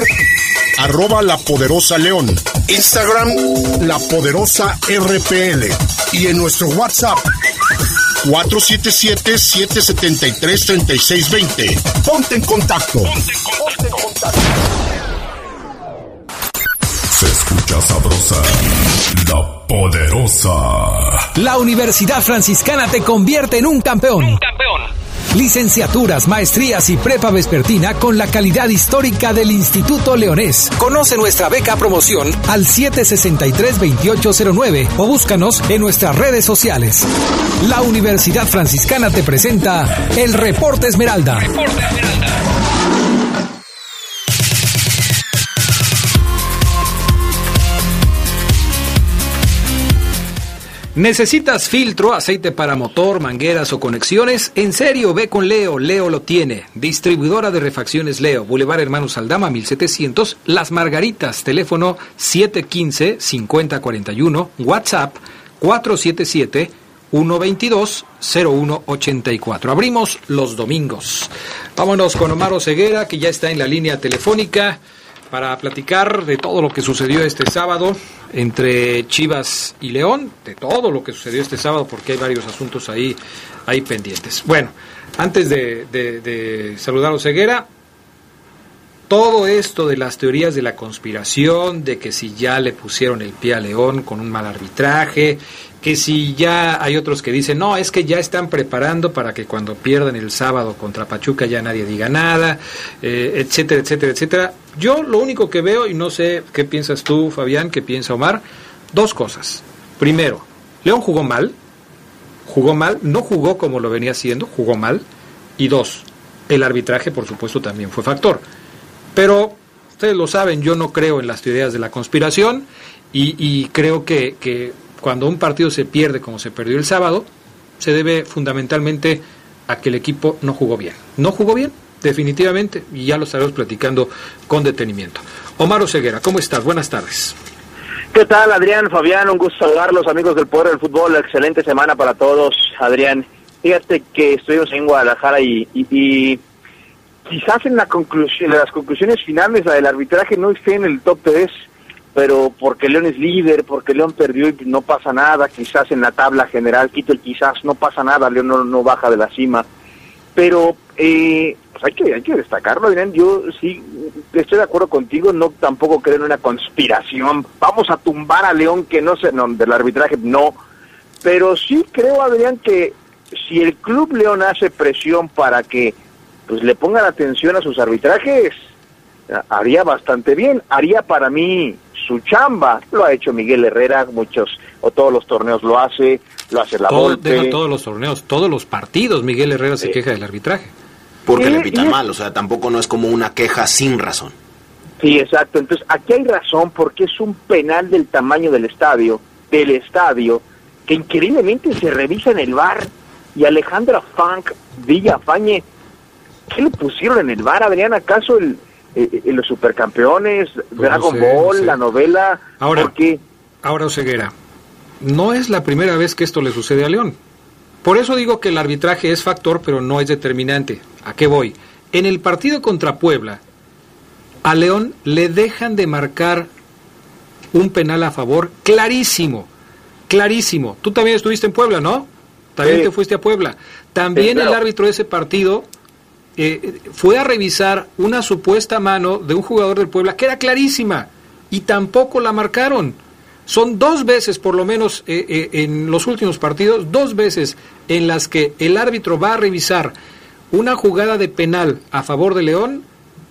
arroba La Poderosa León. Instagram, La Poderosa RPL. Y en nuestro WhatsApp, 477-773-3620. Ponte en contacto. Ponte en contacto. Se escucha sabrosa, la poderosa. La Universidad Franciscana te convierte en un campeón. Un campeón licenciaturas, maestrías y prepa vespertina con la calidad histórica del Instituto Leonés. Conoce nuestra beca promoción al 763-2809 o búscanos en nuestras redes sociales. La Universidad Franciscana te presenta el Reporte Esmeralda. Reporte Esmeralda. ¿Necesitas filtro, aceite para motor, mangueras o conexiones? En serio, ve con Leo. Leo lo tiene. Distribuidora de refacciones Leo. Boulevard Hermanos Aldama 1700. Las Margaritas. Teléfono 715-5041. WhatsApp 477 122 0184. Abrimos los domingos. Vámonos con Omar Ceguera, que ya está en la línea telefónica para platicar de todo lo que sucedió este sábado entre Chivas y León, de todo lo que sucedió este sábado, porque hay varios asuntos ahí, ahí pendientes. Bueno, antes de, saludar a Ceguera, todo esto de las teorías de la conspiración, de que si ya le pusieron el pie a León con un mal arbitraje, que si ya hay otros que dicen, no, es que ya están preparando para que cuando pierdan el sábado contra Pachuca ya nadie diga nada, eh, etcétera, etcétera, etcétera. Yo lo único que veo, y no sé qué piensas tú, Fabián, qué piensa Omar, dos cosas. Primero, León jugó mal, jugó mal, no jugó como lo venía haciendo, jugó mal. Y dos, el arbitraje, por supuesto, también fue factor. Pero ustedes lo saben, yo no creo en las teorías de la conspiración y, creo que, que cuando un partido se pierde como se perdió el sábado, se debe fundamentalmente a que el equipo no jugó bien. No jugó bien, definitivamente, y ya lo estaremos platicando con detenimiento. Omar Oseguera, ¿cómo estás? Buenas tardes. ¿Qué tal, Adrián, Fabián? Un gusto saludarlos, amigos del Poder del Fútbol. Excelente semana para todos, Adrián. Fíjate que estuvimos en Guadalajara y, quizás en, la conclusión, en las conclusiones finales la del arbitraje no esté en el top 3, pero porque León es líder, porque León perdió y no pasa nada, quizás en la tabla general, quito el quizás, no pasa nada, León no, no baja de la cima. Pero eh, pues hay que, hay que destacarlo, Adrián. Yo sí estoy de acuerdo contigo, no tampoco creo en una conspiración. Vamos a tumbar a León, que no sé, no, del arbitraje, no. Pero sí creo, Adrián, que si el Club León hace presión para que pues le pongan atención a sus arbitrajes, haría bastante bien. Haría para mí su chamba. Lo ha hecho Miguel Herrera, muchos o todos los torneos lo hace, lo hace la Todo, todos los torneos, todos los partidos Miguel Herrera se queja del arbitraje. Porque le pita mal, o sea, tampoco no es como una queja sin razón. Sí, exacto. Entonces, aquí hay razón porque es un penal del tamaño del estadio, del estadio, que increíblemente se revisa en el bar y Alejandra Funk Villafañe, ¿qué le pusieron en el bar, Adrián? ¿Acaso el, eh, eh, los supercampeones, pues Dragon Ball, la novela? Ahora, ahora Oseguera, no es la primera vez que esto le sucede a León. Por eso digo que el arbitraje es factor, pero no es determinante. ¿A qué voy? En el partido contra Puebla, a León le dejan de marcar un penal a favor clarísimo, clarísimo. Tú también estuviste en Puebla, ¿no? También te fuiste a Puebla. También el árbitro de ese partido eh, fue a revisar una supuesta mano de un jugador del Puebla que era clarísima y tampoco la marcaron. Son dos veces, por lo menos eh, eh, en los últimos partidos, dos veces en las que el árbitro va a revisar una jugada de penal a favor de León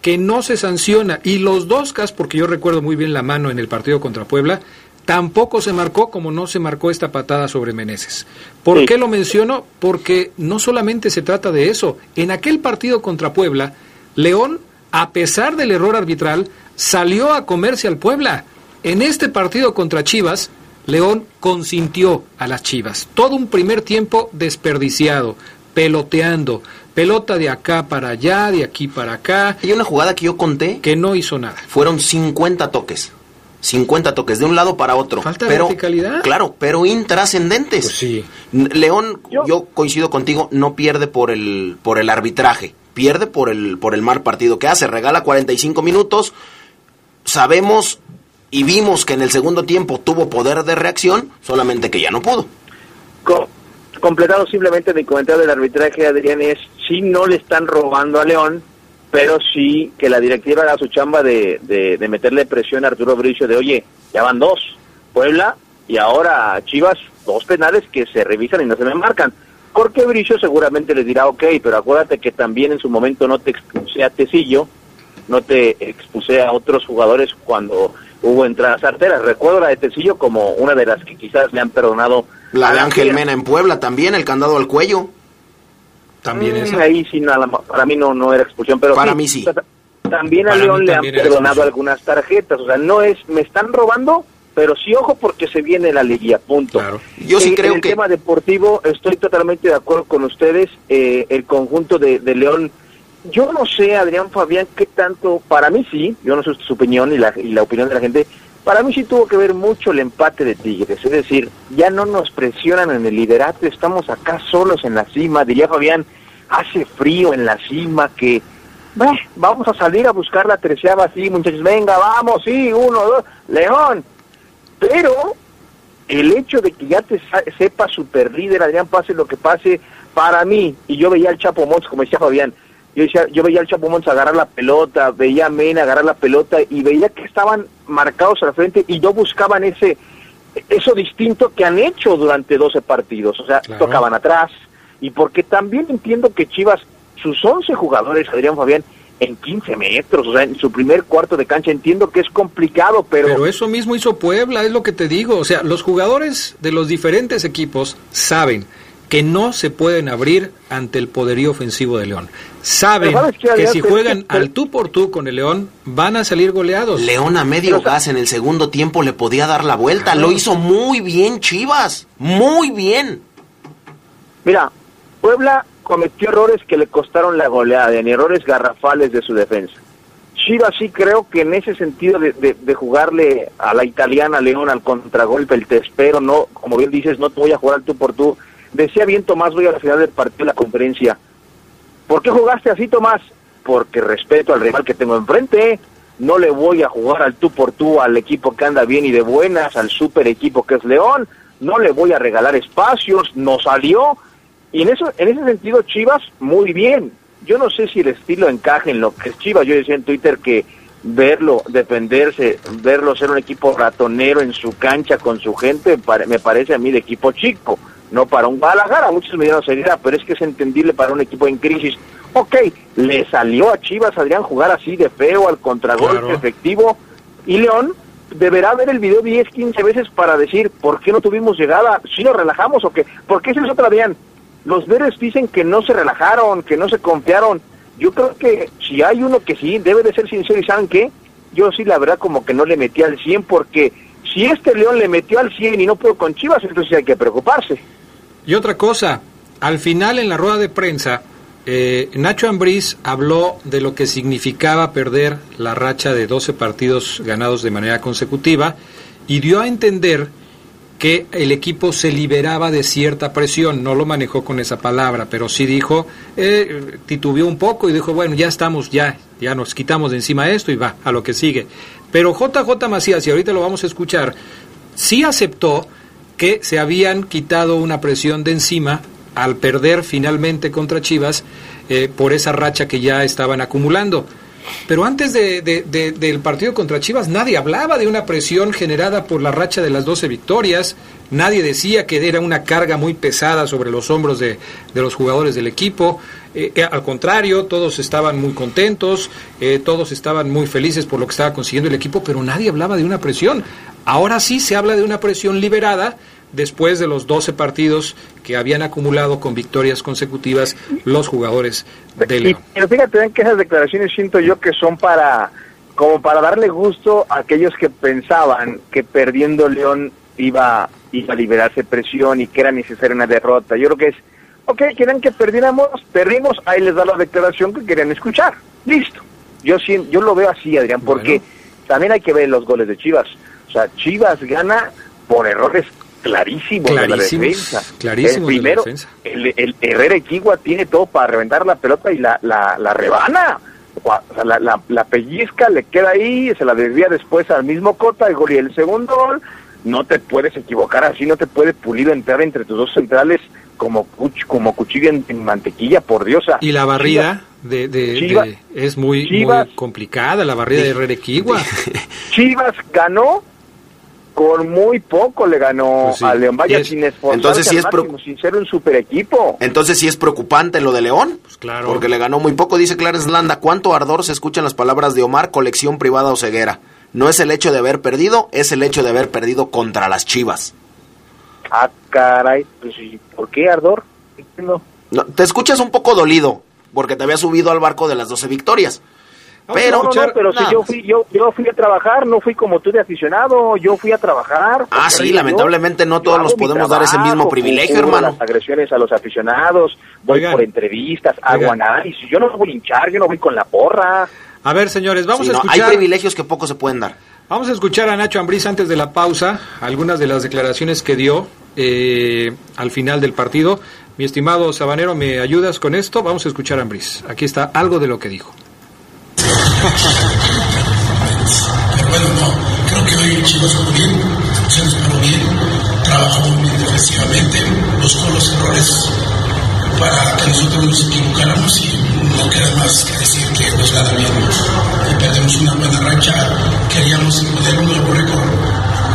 que no se sanciona. Y los dos casos, porque yo recuerdo muy bien la mano en el partido contra Puebla, Tampoco se marcó como no se marcó esta patada sobre Meneses. ¿Por qué lo menciono? Porque no solamente se trata de eso. En aquel partido contra Puebla, León, a pesar del error arbitral, salió a comerse al Puebla. En este partido contra Chivas, León consintió a las Chivas. Todo un primer tiempo desperdiciado, peloteando, pelota de acá para allá, de aquí para acá. Hay una jugada que yo conté que no hizo nada. Fueron 50 toques. 50 toques de un lado para otro. Falta pero, verticalidad. Claro, pero intrascendentes. Pues sí. León, yo, coincido contigo, no pierde por el por el arbitraje, pierde por el por el mal partido que hace, regala 45 minutos. Sabemos y vimos que en el segundo tiempo tuvo poder de reacción, solamente que ya no pudo. completado simplemente mi comentario del arbitraje, Adrián, es si no le están robando a León, pero sí que la directiva haga su chamba de, de, meterle presión a Arturo Bricio de, oye, ya van dos, Puebla y ahora Chivas, dos penales que se revisan y no se me marcan. Porque Bricio seguramente les dirá, ok, pero acuérdate que también en su momento no te expuse a Tecillo, no te expuse a otros jugadores cuando hubo entradas arteras. Recuerdo la de Tecillo como una de las que quizás le han perdonado. La de Ángel Mena en Puebla también, el candado al cuello. También mm, Ahí sí, nada, para mí no, no era expulsión, pero para mí sí. También a León le han perdonado algunas tarjetas, o sea, no es, me están robando, pero sí ojo porque se viene la liguilla, punto. Yo sí creo en el que... tema deportivo estoy totalmente de acuerdo con ustedes, eh, el conjunto de, de, León, yo no sé, Adrián Fabián, qué tanto, para mí sí, yo no sé su opinión y la, y la opinión de la gente, para mí sí tuvo que ver mucho el empate de Tigres, es decir, ya no nos presionan en el liderato, estamos acá solos en la cima, diría Fabián, hace frío en la cima que, vamos a salir a buscar la treceava así, muchachos, venga, vamos, sí, uno, dos, León, pero el hecho de que ya te sepa super líder, Adrián, pase lo que pase, para mí, y yo veía al Chapo Montes, como decía Fabián, yo, decía, yo veía al Chapo Montes agarrar la pelota, veía a Mena agarrar la pelota y veía que estaban marcados al frente y no buscaban ese eso distinto que han hecho durante 12 partidos. O sea, tocaban atrás. Y porque también entiendo que Chivas, sus 11 jugadores, Adrián Fabián, en 15 metros, o sea, en su primer cuarto de cancha, entiendo que es complicado, pero... Pero eso mismo hizo Puebla, es lo que te digo. O sea, los jugadores de los diferentes equipos saben que no se pueden abrir ante el poderío ofensivo de León. Saben Pero ¿sabes qué, que si juegan que- al tú por tú con el León, van a salir goleados. León a medio gas en el segundo tiempo le podía dar la vuelta. Lo hizo muy bien Chivas. Muy bien. Mira, Puebla cometió errores que le costaron la goleada, en errores garrafales de su defensa. Chivas sí creo que en ese sentido de, de- de jugarle a la italiana León al contragolpe, el te espero, no, como bien dices, no te voy a jugar al tú por tú. Decía bien Tomás voy a la final del partido de la conferencia. ¿Por qué jugaste así, Tomás? Porque respeto al rival que tengo enfrente. No le voy a jugar al tú por tú al equipo que anda bien y de buenas, al super equipo que es León. No le voy a regalar espacios. No salió. Y en eso, en ese sentido, Chivas, muy bien. Yo no sé si el estilo encaje en lo que es Chivas. Yo decía en Twitter que verlo defenderse, verlo ser un equipo ratonero en su cancha con su gente, me parece a mí de equipo chico, no para un Guadalajara. Muchos me dieron seriedad, pero es que es entendible para un equipo en crisis. Ok, le salió a Chivas, Adrián, jugar así de feo, al contragolpe Claro. efectivo. Y León deberá ver el video 10, 15 veces para decir, ¿por qué no tuvimos llegada? ¿Si nos relajamos o qué? Porque esa es otra, Adrián. Los veres dicen que no se relajaron, que no se confiaron. Yo creo que si hay uno que sí, debe de ser sincero y ¿saben qué? Yo sí, la verdad, como que no le metí al 100 porque si este León le metió al 100 y no pudo con Chivas, entonces hay que preocuparse. Y otra cosa, al final en la rueda de prensa, eh, Nacho Ambriz habló de lo que significaba perder la racha de 12 partidos ganados de manera consecutiva y dio a entender que el equipo se liberaba de cierta presión, no lo manejó con esa palabra, pero sí dijo, eh, titubeó un poco y dijo, bueno, ya estamos, ya, ya nos quitamos de encima esto y va, a lo que sigue. Pero JJ Macías, y ahorita lo vamos a escuchar, sí aceptó que se habían quitado una presión de encima al perder finalmente contra Chivas eh, por esa racha que ya estaban acumulando. Pero antes de- de- de- del partido contra Chivas nadie hablaba de una presión generada por la racha de las 12 victorias, nadie decía que era una carga muy pesada sobre los hombros de los jugadores del equipo, Eh, eh, al contrario, todos estaban muy contentos, eh, todos estaban muy felices por lo que estaba consiguiendo el equipo, pero nadie hablaba de una presión. Ahora sí se habla de una presión liberada después de los 12 partidos que habían acumulado con victorias consecutivas los jugadores de Y, León. pero fíjate que esas declaraciones siento yo que son para como para darle gusto a aquellos que pensaban que perdiendo León iba, iba a liberarse presión y que era necesaria una derrota. Yo creo que es, ok, querían que perdiéramos, perdimos, ahí les da la declaración que querían escuchar. Listo. Yo, sí- yo lo veo así, Adrián, porque también hay que ver los goles de Chivas. O sea, Chivas gana por errores clarísimos, de la Clarísimos, defensa. clarísimos el de la primero, defensa. el, el Herrera Equigua tiene todo para reventar la pelota y la, la, la rebana. O sea, La, la, la pellizca, le queda ahí, se la desvía después al mismo Cota, el gol y el segundo gol. No te puedes equivocar así, no te puede pulido entrar entre tus dos centrales como, cuch- como cuchillo en, en mantequilla, por Dios. Y la barrida de, de- Chivas- de- es muy, Chivas- muy complicada, la barrida de Herrera. Chivas ganó con muy poco, le ganó Pues sí. a León. Vaya, es- sin esforzarse entonces sí es pro- máximo, sin ser un super equipo. Entonces sí es preocupante lo de León. Pues claro. Porque le ganó muy poco. Dice Clarence Landa, ¿cuánto ardor se escuchan las palabras de Omar, colección privada o ceguera? No es el hecho de haber perdido, es el hecho de haber perdido contra las Chivas. Ah, caray, pues ¿y ¿por qué Ardor? No. No, te escuchas un poco dolido, porque te había subido al barco de las 12 victorias. Pero, no, no, no, pero si yo fui, yo, yo fui a trabajar, no fui como tú de aficionado, yo fui a trabajar. Ah, sí, Yo- lamentablemente no todos nos podemos dar ese mismo trabajo, privilegio, hermano. Las agresiones a los aficionados, voy Oigan. por entrevistas, hago Oigan. análisis, yo no voy a hinchar, yo no voy con la porra. A ver, señores, vamos Sí, a no, escuchar. Hay privilegios que poco se pueden dar. Vamos a escuchar a Nacho Ambriz antes de la pausa, algunas de las declaraciones que dio eh, al final del partido. Mi estimado Sabanero, ¿me ayudas con esto? Vamos a escuchar a Ambriz. Aquí está algo de lo que dijo. Bueno, no, creo que hoy Chivas jugó bien, se nos paró bien, trabajó muy bien defensivamente, buscó los errores para que nosotros nos equivocáramos y no queda más que decir que nos gana bien. Y perdemos una buena racha, queríamos poner un nuevo récord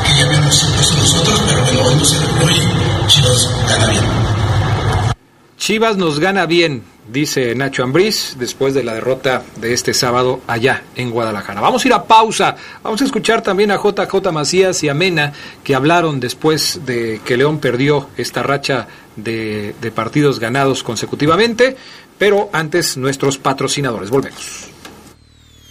que ya habíamos impuesto nosotros, pero bueno, hoy no se logró y Chivas gana bien. Chivas nos gana bien, dice Nacho Ambriz, después de la derrota de este sábado allá en Guadalajara. Vamos a ir a pausa. Vamos a escuchar también a JJ Macías y a Mena, que hablaron después de que León perdió esta racha de partidos ganados consecutivamente. Pero antes, nuestros patrocinadores. Volvemos.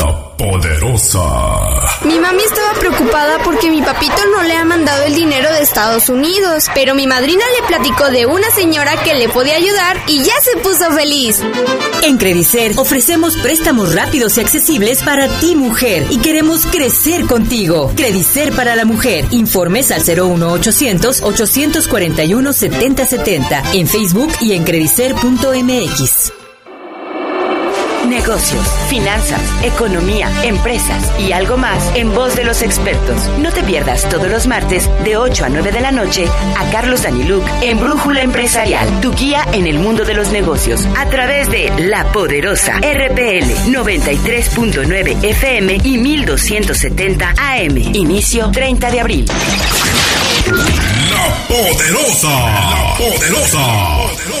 la poderosa. Mi mami estaba preocupada porque mi papito no le ha mandado el dinero de Estados Unidos, pero mi madrina le platicó de una señora que le podía ayudar y ya se puso feliz. En Credicer ofrecemos préstamos rápidos y accesibles para ti mujer y queremos crecer contigo. Credicer para la mujer. Informes al 01800 841 7070 en Facebook y en credicer.mx. Negocios, finanzas, economía, empresas y algo más en voz de los expertos. No te pierdas todos los martes de 8 a 9 de la noche a Carlos Daniluk en Brújula Empresarial, tu guía en el mundo de los negocios, a través de La Poderosa RPL 93.9 FM y 1270 AM. Inicio 30 de abril. La poderosa, la poderosa, poderosa.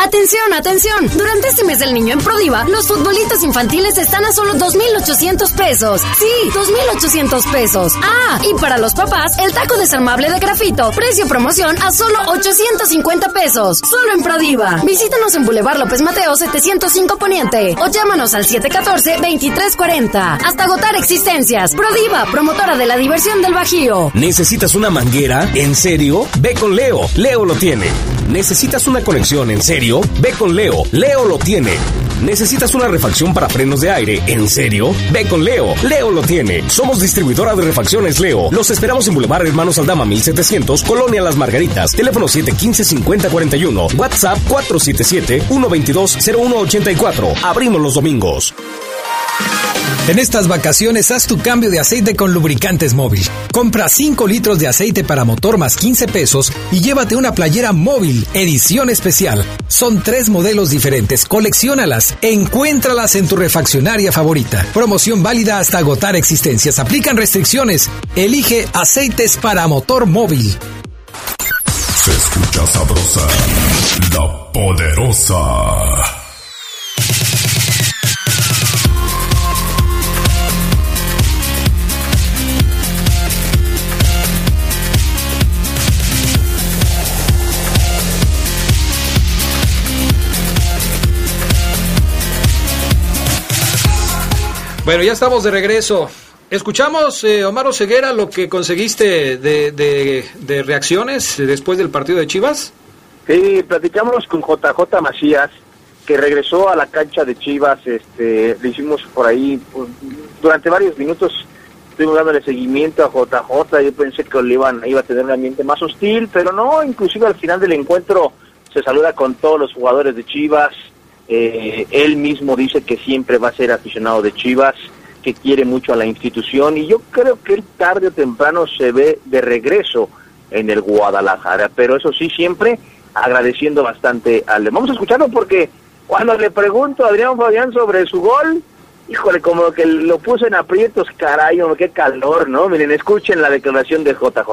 Atención, atención. Durante este mes del niño en Prodiva, los futbolitos infantiles están a solo 2,800 pesos. Sí, 2,800 pesos. Ah, y para los papás, el taco desarmable de grafito, precio promoción a solo 850 pesos. Solo en Prodiva. Visítanos en Boulevard López Mateo 705 Poniente o llámanos al 714-2340. Hasta agotar existencias. Prodiva, promotora de la diversión del Bajío. ¿Necesitas una manguera? ¿En serio? Ve con Leo. Leo lo tiene. ¿Necesitas una conexión? ¿En serio? Ve con Leo. Leo lo tiene. ¿Necesitas una refacción para frenos de aire? ¿En serio? Ve con Leo. Leo lo tiene. Somos distribuidora de refacciones Leo. Los esperamos en Boulevard Hermanos Aldama 1700, Colonia Las Margaritas. Teléfono 715-5041. WhatsApp 477-122-0184. Abrimos los domingos. En estas vacaciones haz tu cambio de aceite con lubricantes móvil. Compra 5 litros de aceite para motor más 15 pesos y llévate una playera móvil, edición especial. Son tres modelos diferentes, colecciónalas, encuéntralas en tu refaccionaria favorita. Promoción válida hasta agotar existencias. Aplican restricciones. Elige aceites para motor móvil. Se escucha sabrosa, la poderosa. Bueno, ya estamos de regreso. Escuchamos, eh, Omar Ceguera, lo que conseguiste de, de, reacciones después del partido de Chivas. Sí, platicamos con JJ Macías, que regresó a la cancha de Chivas, este, le hicimos por ahí, pues, durante varios minutos estuvimos dándole seguimiento a JJ, yo pensé que Olivan iba a tener un ambiente más hostil, pero no, inclusive al final del encuentro se saluda con todos los jugadores de Chivas, eh, él mismo dice que siempre va a ser aficionado de Chivas, que quiere mucho a la institución y yo creo que él tarde o temprano se ve de regreso en el Guadalajara, pero eso sí, siempre agradeciendo bastante al... Vamos a escucharlo porque cuando le pregunto a Adrián Fabián sobre su gol, híjole, como que lo puso en aprietos, caray, hombre, qué calor, ¿no? Miren, escuchen la declaración de JJ.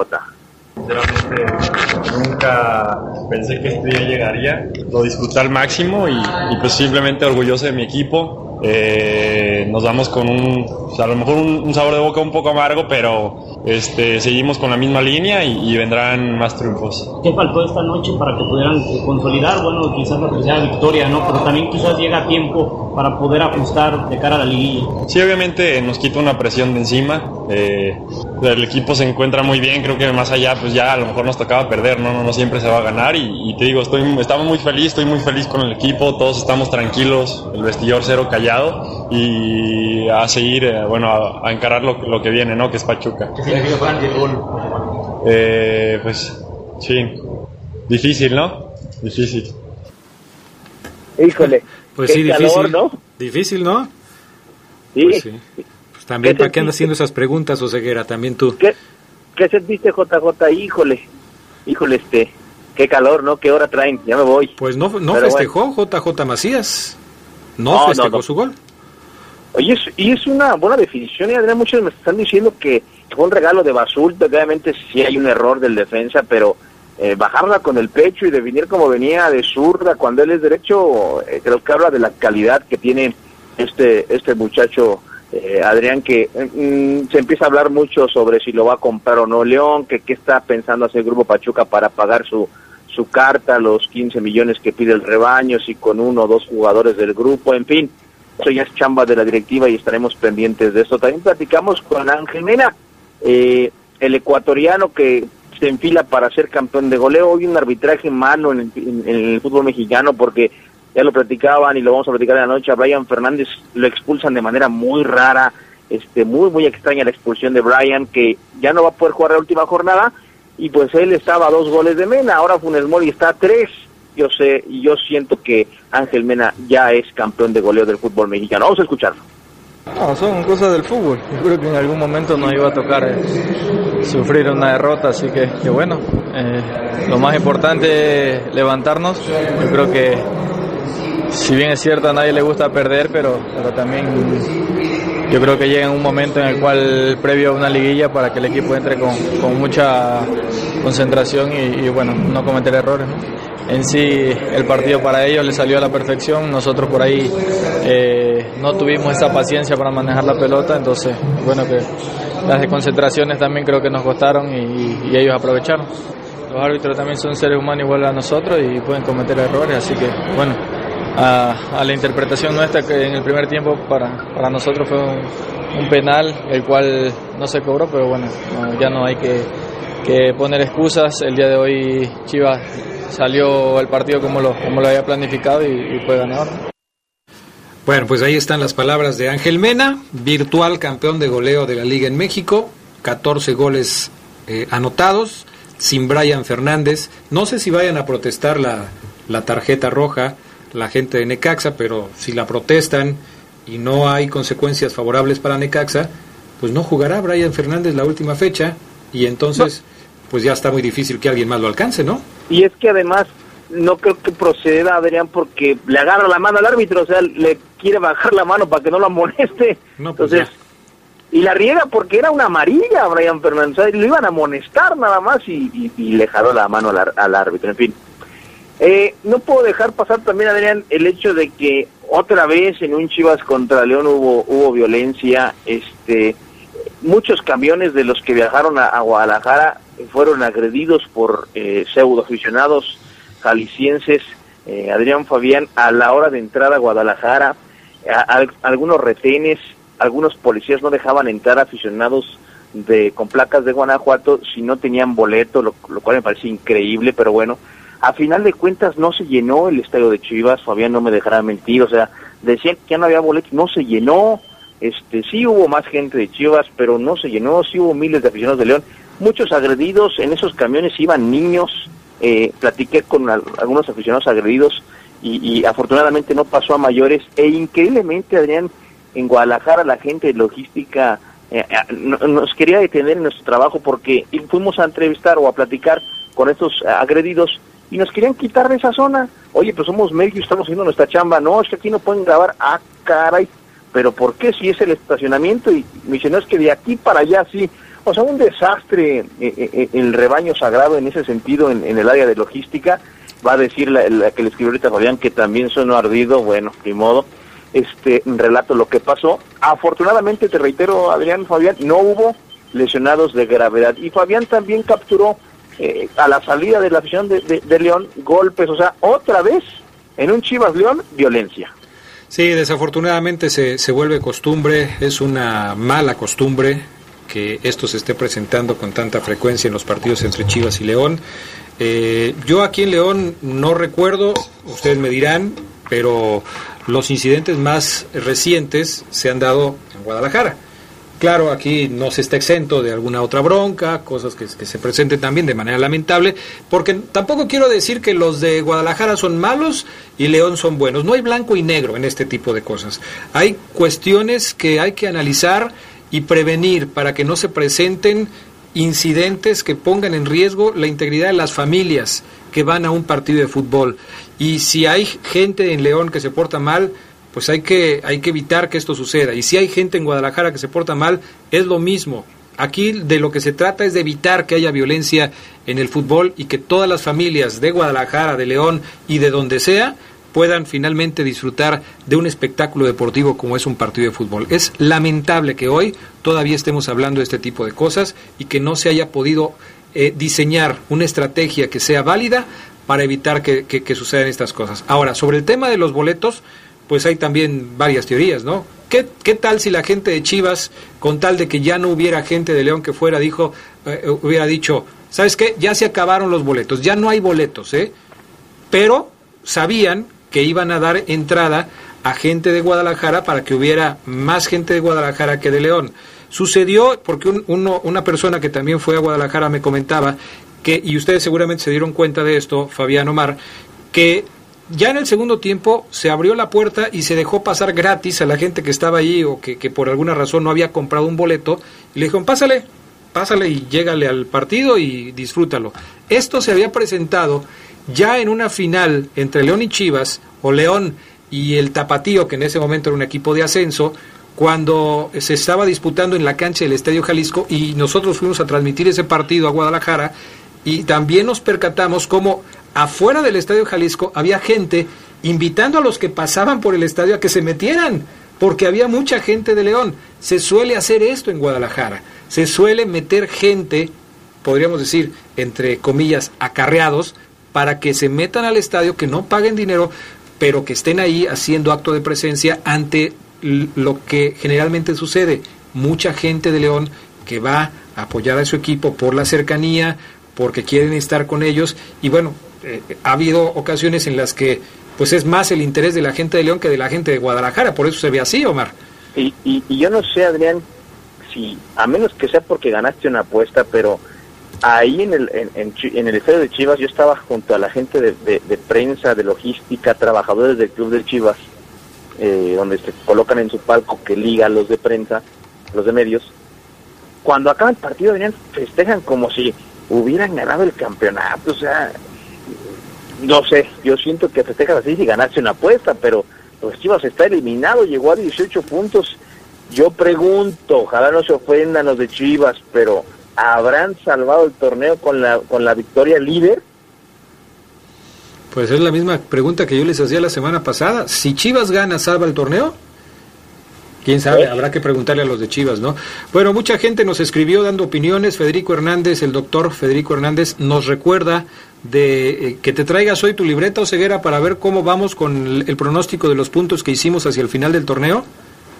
Nunca pensé que este día llegaría. Lo disfruté al máximo y, y pues simplemente orgulloso de mi equipo. Eh, nos vamos con un, o sea, a lo mejor un, un, sabor de boca un poco amargo, pero este, seguimos con la misma línea y, y, vendrán más triunfos. ¿Qué faltó esta noche para que pudieran consolidar? Bueno, quizás la tercera victoria, ¿no? Pero también quizás llega tiempo para poder ajustar de cara a la liguilla. Sí, obviamente nos quita una presión de encima. Eh, el equipo se encuentra muy bien, creo que más allá, pues ya a lo mejor nos tocaba perder, no, no, no siempre se va a ganar y, y te digo, estoy, estamos muy feliz, estoy muy feliz con el equipo, todos estamos tranquilos, el vestidor cero callado y a seguir, eh, bueno, a, a, encarar lo, lo, que viene, ¿no? Que es Pachuca. ¿Qué significa para el gol? Eh, pues sí, difícil, ¿no? Difícil. Híjole. Pues sí, difícil. Calor, ¿no? Difícil, ¿no? Sí. Pues sí. Pues también, ¿para qué andas haciendo esas preguntas, Oseguera? También tú. ¿Qué, qué sentiste, JJ? Híjole, híjole, este, qué calor, ¿no? ¿Qué hora traen? Ya me voy. Pues no, no festejó bueno. JJ Macías. No, no festejó no, no. su gol. Oye, es, y es una buena definición, y Adrián, muchos me están diciendo que fue un regalo de basulto, obviamente sí hay un error del defensa, pero eh, bajarla con el pecho y definir como venía de zurda cuando él es derecho, eh, creo que habla de la calidad que tiene este este muchacho eh, Adrián, que mm, se empieza a hablar mucho sobre si lo va a comprar o no León, que qué está pensando hacer el Grupo Pachuca para pagar su, su carta, los 15 millones que pide el rebaño, si con uno o dos jugadores del grupo, en fin, eso ya es chamba de la directiva y estaremos pendientes de esto. También platicamos con Ángel Mena, eh, el ecuatoriano que se enfila para ser campeón de goleo. Hoy un arbitraje malo en el, fútbol mexicano porque ya lo platicaban y lo vamos a platicar en la noche. A Brian Fernández lo expulsan de manera muy rara, este muy muy extraña la expulsión de Brian que ya no va a poder jugar la última jornada y pues él estaba a dos goles de Mena, ahora Funes Mori está a tres. Yo sé y yo siento que Ángel Mena ya es campeón de goleo del fútbol mexicano. Vamos a escucharlo. No, son cosas del fútbol. Yo creo que en algún momento nos iba a tocar eh, sufrir una derrota, así que, que bueno, eh, lo más importante es levantarnos. Yo creo que, si bien es cierto, a nadie le gusta perder, pero, pero también yo creo que llega un momento en el cual, previo a una liguilla, para que el equipo entre con, con mucha concentración y, y, bueno, no cometer errores. en sí el partido para ellos le salió a la perfección, nosotros por ahí eh, no tuvimos esa paciencia para manejar la pelota, entonces bueno que las desconcentraciones también creo que nos costaron y, ellos aprovecharon. Los árbitros también son seres humanos igual a nosotros y pueden cometer errores, así que bueno, a, la interpretación nuestra que en el primer tiempo para, para nosotros fue un, penal, el cual no se cobró, pero bueno, ya no hay que, que poner excusas. El día de hoy Chivas salió el partido como lo, como lo había planificado y, fue ganador. Bueno, pues ahí están las palabras de Ángel Mena, virtual campeón de goleo de la Liga en México, 14 goles eh, anotados, sin Brian Fernández. No sé si vayan a protestar la, la tarjeta roja la gente de Necaxa, pero si la protestan y no hay consecuencias favorables para Necaxa, pues no jugará Brian Fernández la última fecha y entonces pues ya está muy difícil que alguien más lo alcance, ¿no? Y es que además no creo que proceda, Adrián, porque le agarra la mano al árbitro, o sea, le quiere bajar la mano para que no lo amoneste. No, pues Entonces, y la riega porque era una amarilla, Brian Fernández, o sea, lo iban a amonestar nada más y, le jaló la mano al, árbitro, en fin. Eh, no puedo dejar pasar también, Adrián, el hecho de que otra vez en un Chivas contra León hubo, hubo violencia, este, muchos camiones de los que viajaron a Guadalajara fueron agredidos por eh, pseudo aficionados jaliscienses, eh, Adrián Fabián, a la hora de entrar a Guadalajara, algunos retenes, algunos policías no dejaban entrar aficionados de con placas de Guanajuato si no tenían boleto, lo, cual me parece increíble, pero bueno, a final de cuentas no se llenó el estadio de Chivas, Fabián no me dejará mentir, o sea, decían que ya no había boleto, no se llenó, este sí hubo más gente de Chivas, pero no se llenó, sí hubo miles de aficionados de León, muchos agredidos, en esos camiones iban niños, eh, platiqué con algunos aficionados agredidos y, afortunadamente no pasó a mayores e increíblemente Adrián, en Guadalajara la gente de logística eh, eh, nos quería detener en nuestro trabajo porque fuimos a entrevistar o a platicar con estos agredidos y nos querían quitar de esa zona. Oye, pues somos medios, estamos haciendo nuestra chamba. No, es que aquí no pueden grabar. Ah, caray. Pero ¿por qué si es el estacionamiento? Y me dicen, no, es que de aquí para allá sí. O sea, un desastre eh, eh, eh, el rebaño sagrado en ese sentido en, el área de logística. Va a decir la, que le escribió ahorita Fabián que también sonó ardido, bueno, de modo. Este, relato lo que pasó. Afortunadamente, te reitero, Adrián, Fabián, no hubo lesionados de gravedad. Y Fabián también capturó a la salida de la afición de, de León golpes, o sea, otra vez en un Chivas León, violencia. Sí, desafortunadamente se, se vuelve costumbre, es una mala costumbre que esto se esté presentando con tanta frecuencia en los partidos entre Chivas y León. Eh, yo aquí en León no recuerdo, ustedes me dirán, pero los incidentes más recientes se han dado en Guadalajara. Claro, aquí no se está exento de alguna otra bronca, cosas que, se presenten también de manera lamentable, porque tampoco quiero decir que los de Guadalajara son malos y León son buenos. No hay blanco y negro en este tipo de cosas. Hay cuestiones que hay que analizar y prevenir para que no se presenten incidentes que pongan en riesgo la integridad de las familias que van a un partido de fútbol. Y si hay gente en León que se porta mal, pues hay que, hay que evitar que esto suceda. Y si hay gente en Guadalajara que se porta mal, es lo mismo. Aquí de lo que se trata es de evitar que haya violencia en el fútbol y que todas las familias de Guadalajara, de León y de donde sea, puedan finalmente disfrutar de un espectáculo deportivo como es un partido de fútbol. Es lamentable que hoy todavía estemos hablando de este tipo de cosas y que no se haya podido eh, diseñar una estrategia que sea válida para evitar que, que sucedan estas cosas. Ahora, sobre el tema de los boletos, pues hay también varias teorías, ¿no? ¿Qué, ¿Qué, tal si la gente de Chivas, con tal de que ya no hubiera gente de León que fuera, dijo, eh, hubiera dicho, ¿sabes qué? Ya se acabaron los boletos, ya no hay boletos, ¿eh? Pero sabían que iban a dar entrada a gente de Guadalajara para que hubiera más gente de Guadalajara que de León. Sucedió porque uno, una persona que también fue a Guadalajara me comentaba que, y ustedes seguramente se dieron cuenta de esto, Fabián Omar, que ya en el segundo tiempo se abrió la puerta y se dejó pasar gratis a la gente que estaba allí o que, por alguna razón no había comprado un boleto. Y le dijeron, pásale, pásale y llégale al partido y disfrútalo. Esto se había presentado ya en una final entre León y Chivas, o León y el Tapatío, que en ese momento era un equipo de ascenso, cuando se estaba disputando en la cancha del Estadio Jalisco y nosotros fuimos a transmitir ese partido a Guadalajara y también nos percatamos cómo afuera del Estadio Jalisco había gente invitando a los que pasaban por el estadio a que se metieran, porque había mucha gente de León. Se suele hacer esto en Guadalajara, se suele meter gente, podríamos decir, entre comillas, acarreados, para que se metan al estadio, que no paguen dinero, pero que estén ahí haciendo acto de presencia ante lo que generalmente sucede. Mucha gente de León que va a apoyar a su equipo por la cercanía, porque quieren estar con ellos y bueno, eh, ha habido ocasiones en las que pues es más el interés de la gente de León que de la gente de Guadalajara, por eso se ve así, Omar. Y, y, yo no sé, Adrián, si a menos que sea porque ganaste una apuesta, pero ahí en el, en, en, el estadio de Chivas yo estaba junto a la gente de, de, prensa, de logística, trabajadores del club de Chivas, eh, donde se colocan en su palco que liga los de prensa, los de medios. Cuando acaba el partido, Adrián, festejan como si hubieran ganado el campeonato, o sea, no sé, yo siento que festejas así si ganaste una apuesta, pero los Chivas está eliminado, llegó a 18 puntos. Yo pregunto, ojalá no se ofendan los de Chivas, pero ¿habrán salvado el torneo con la, con la victoria líder? Pues es la misma pregunta que yo les hacía la semana pasada. Si Chivas gana, ¿salva el torneo? Quién sabe, ¿Eh? habrá que preguntarle a los de Chivas, ¿no? Bueno, mucha gente nos escribió dando opiniones. Federico Hernández, el doctor Federico Hernández, nos recuerda de eh, que te traigas hoy tu libreta o ceguera para ver cómo vamos con el, pronóstico de los puntos que hicimos hacia el final del torneo.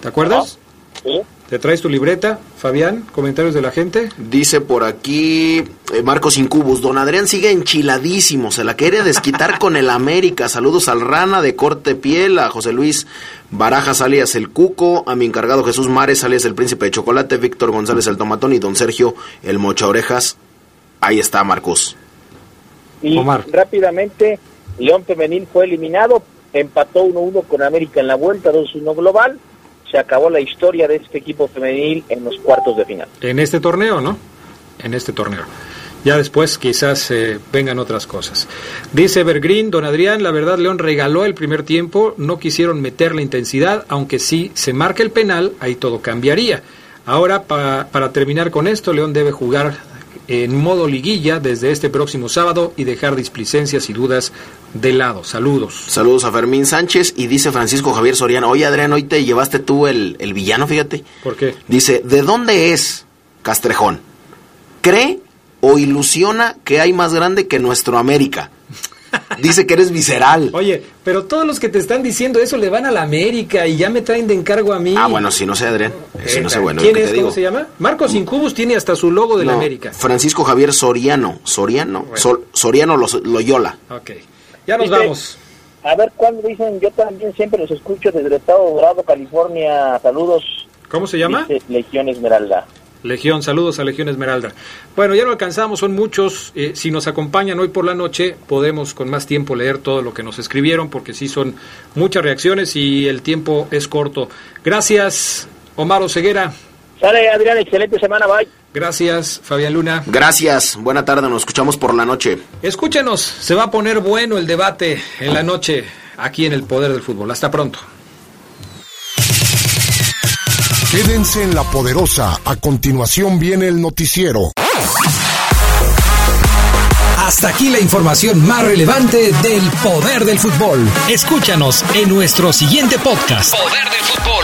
¿Te acuerdas? Sí. ¿Te traes tu libreta, Fabián? ¿Comentarios de la gente? Dice por aquí eh, Marcos Incubus, don Adrián sigue enchiladísimo, se la quiere desquitar con el América. Saludos al Rana de corte piel, a José Luis Barajas alias el Cuco, a mi encargado Jesús Mares alias el Príncipe de Chocolate, Víctor González el Tomatón y don Sergio el Mocha Orejas. Ahí está, Marcos. Y rápidamente, León Femenil fue eliminado, empató 1-1 con América en la vuelta, 2-1 global se acabó la historia de este equipo femenil en los cuartos de final. En este torneo, ¿no? En este torneo. Ya después quizás eh, vengan otras cosas. Dice Evergreen, don Adrián, la verdad León regaló el primer tiempo, no quisieron meter la intensidad, aunque sí se marca el penal, ahí todo cambiaría. Ahora, para terminar con esto, León debe jugar en modo liguilla desde este próximo sábado y dejar displicencias y dudas de lado. Saludos. Saludos a Fermín Sánchez y dice Francisco Javier Soriano, oye Adrián, hoy te llevaste tú el, el villano, fíjate. ¿Por qué? Dice, ¿de dónde es Castrejón? ¿Cree o ilusiona que hay más grande que nuestro América? Dice que eres visceral. Oye, pero todos los que te están diciendo eso le van a la América y ya me traen de encargo a mí. Ah, bueno, si no sé, Adrián. Si no sé, bueno. ¿Quién es? ¿Cómo se llama? Marcos Incubus tiene hasta su logo de la América. Francisco Javier Soriano. Soriano. Soriano Loyola. Ok. Ya nos vamos. A ver, cuando dicen, yo también siempre los escucho desde el estado Dorado, California. Saludos. ¿Cómo se llama? Legión Esmeralda. Legión, saludos a Legión Esmeralda. Bueno, ya lo alcanzamos, son muchos. Eh, si nos acompañan hoy por la noche, podemos con más tiempo leer todo lo que nos escribieron, porque sí son muchas reacciones y el tiempo es corto. Gracias, Omar Oseguera. Sale, Adrián, excelente semana, bye. Gracias, Fabián Luna. Gracias, buena tarde, nos escuchamos por la noche. Escúchenos, se va a poner bueno el debate en la noche aquí en el Poder del Fútbol. Hasta pronto. Quédense en la poderosa. A continuación viene el noticiero. Hasta aquí la información más relevante del poder del fútbol. Escúchanos en nuestro siguiente podcast. Poder del fútbol.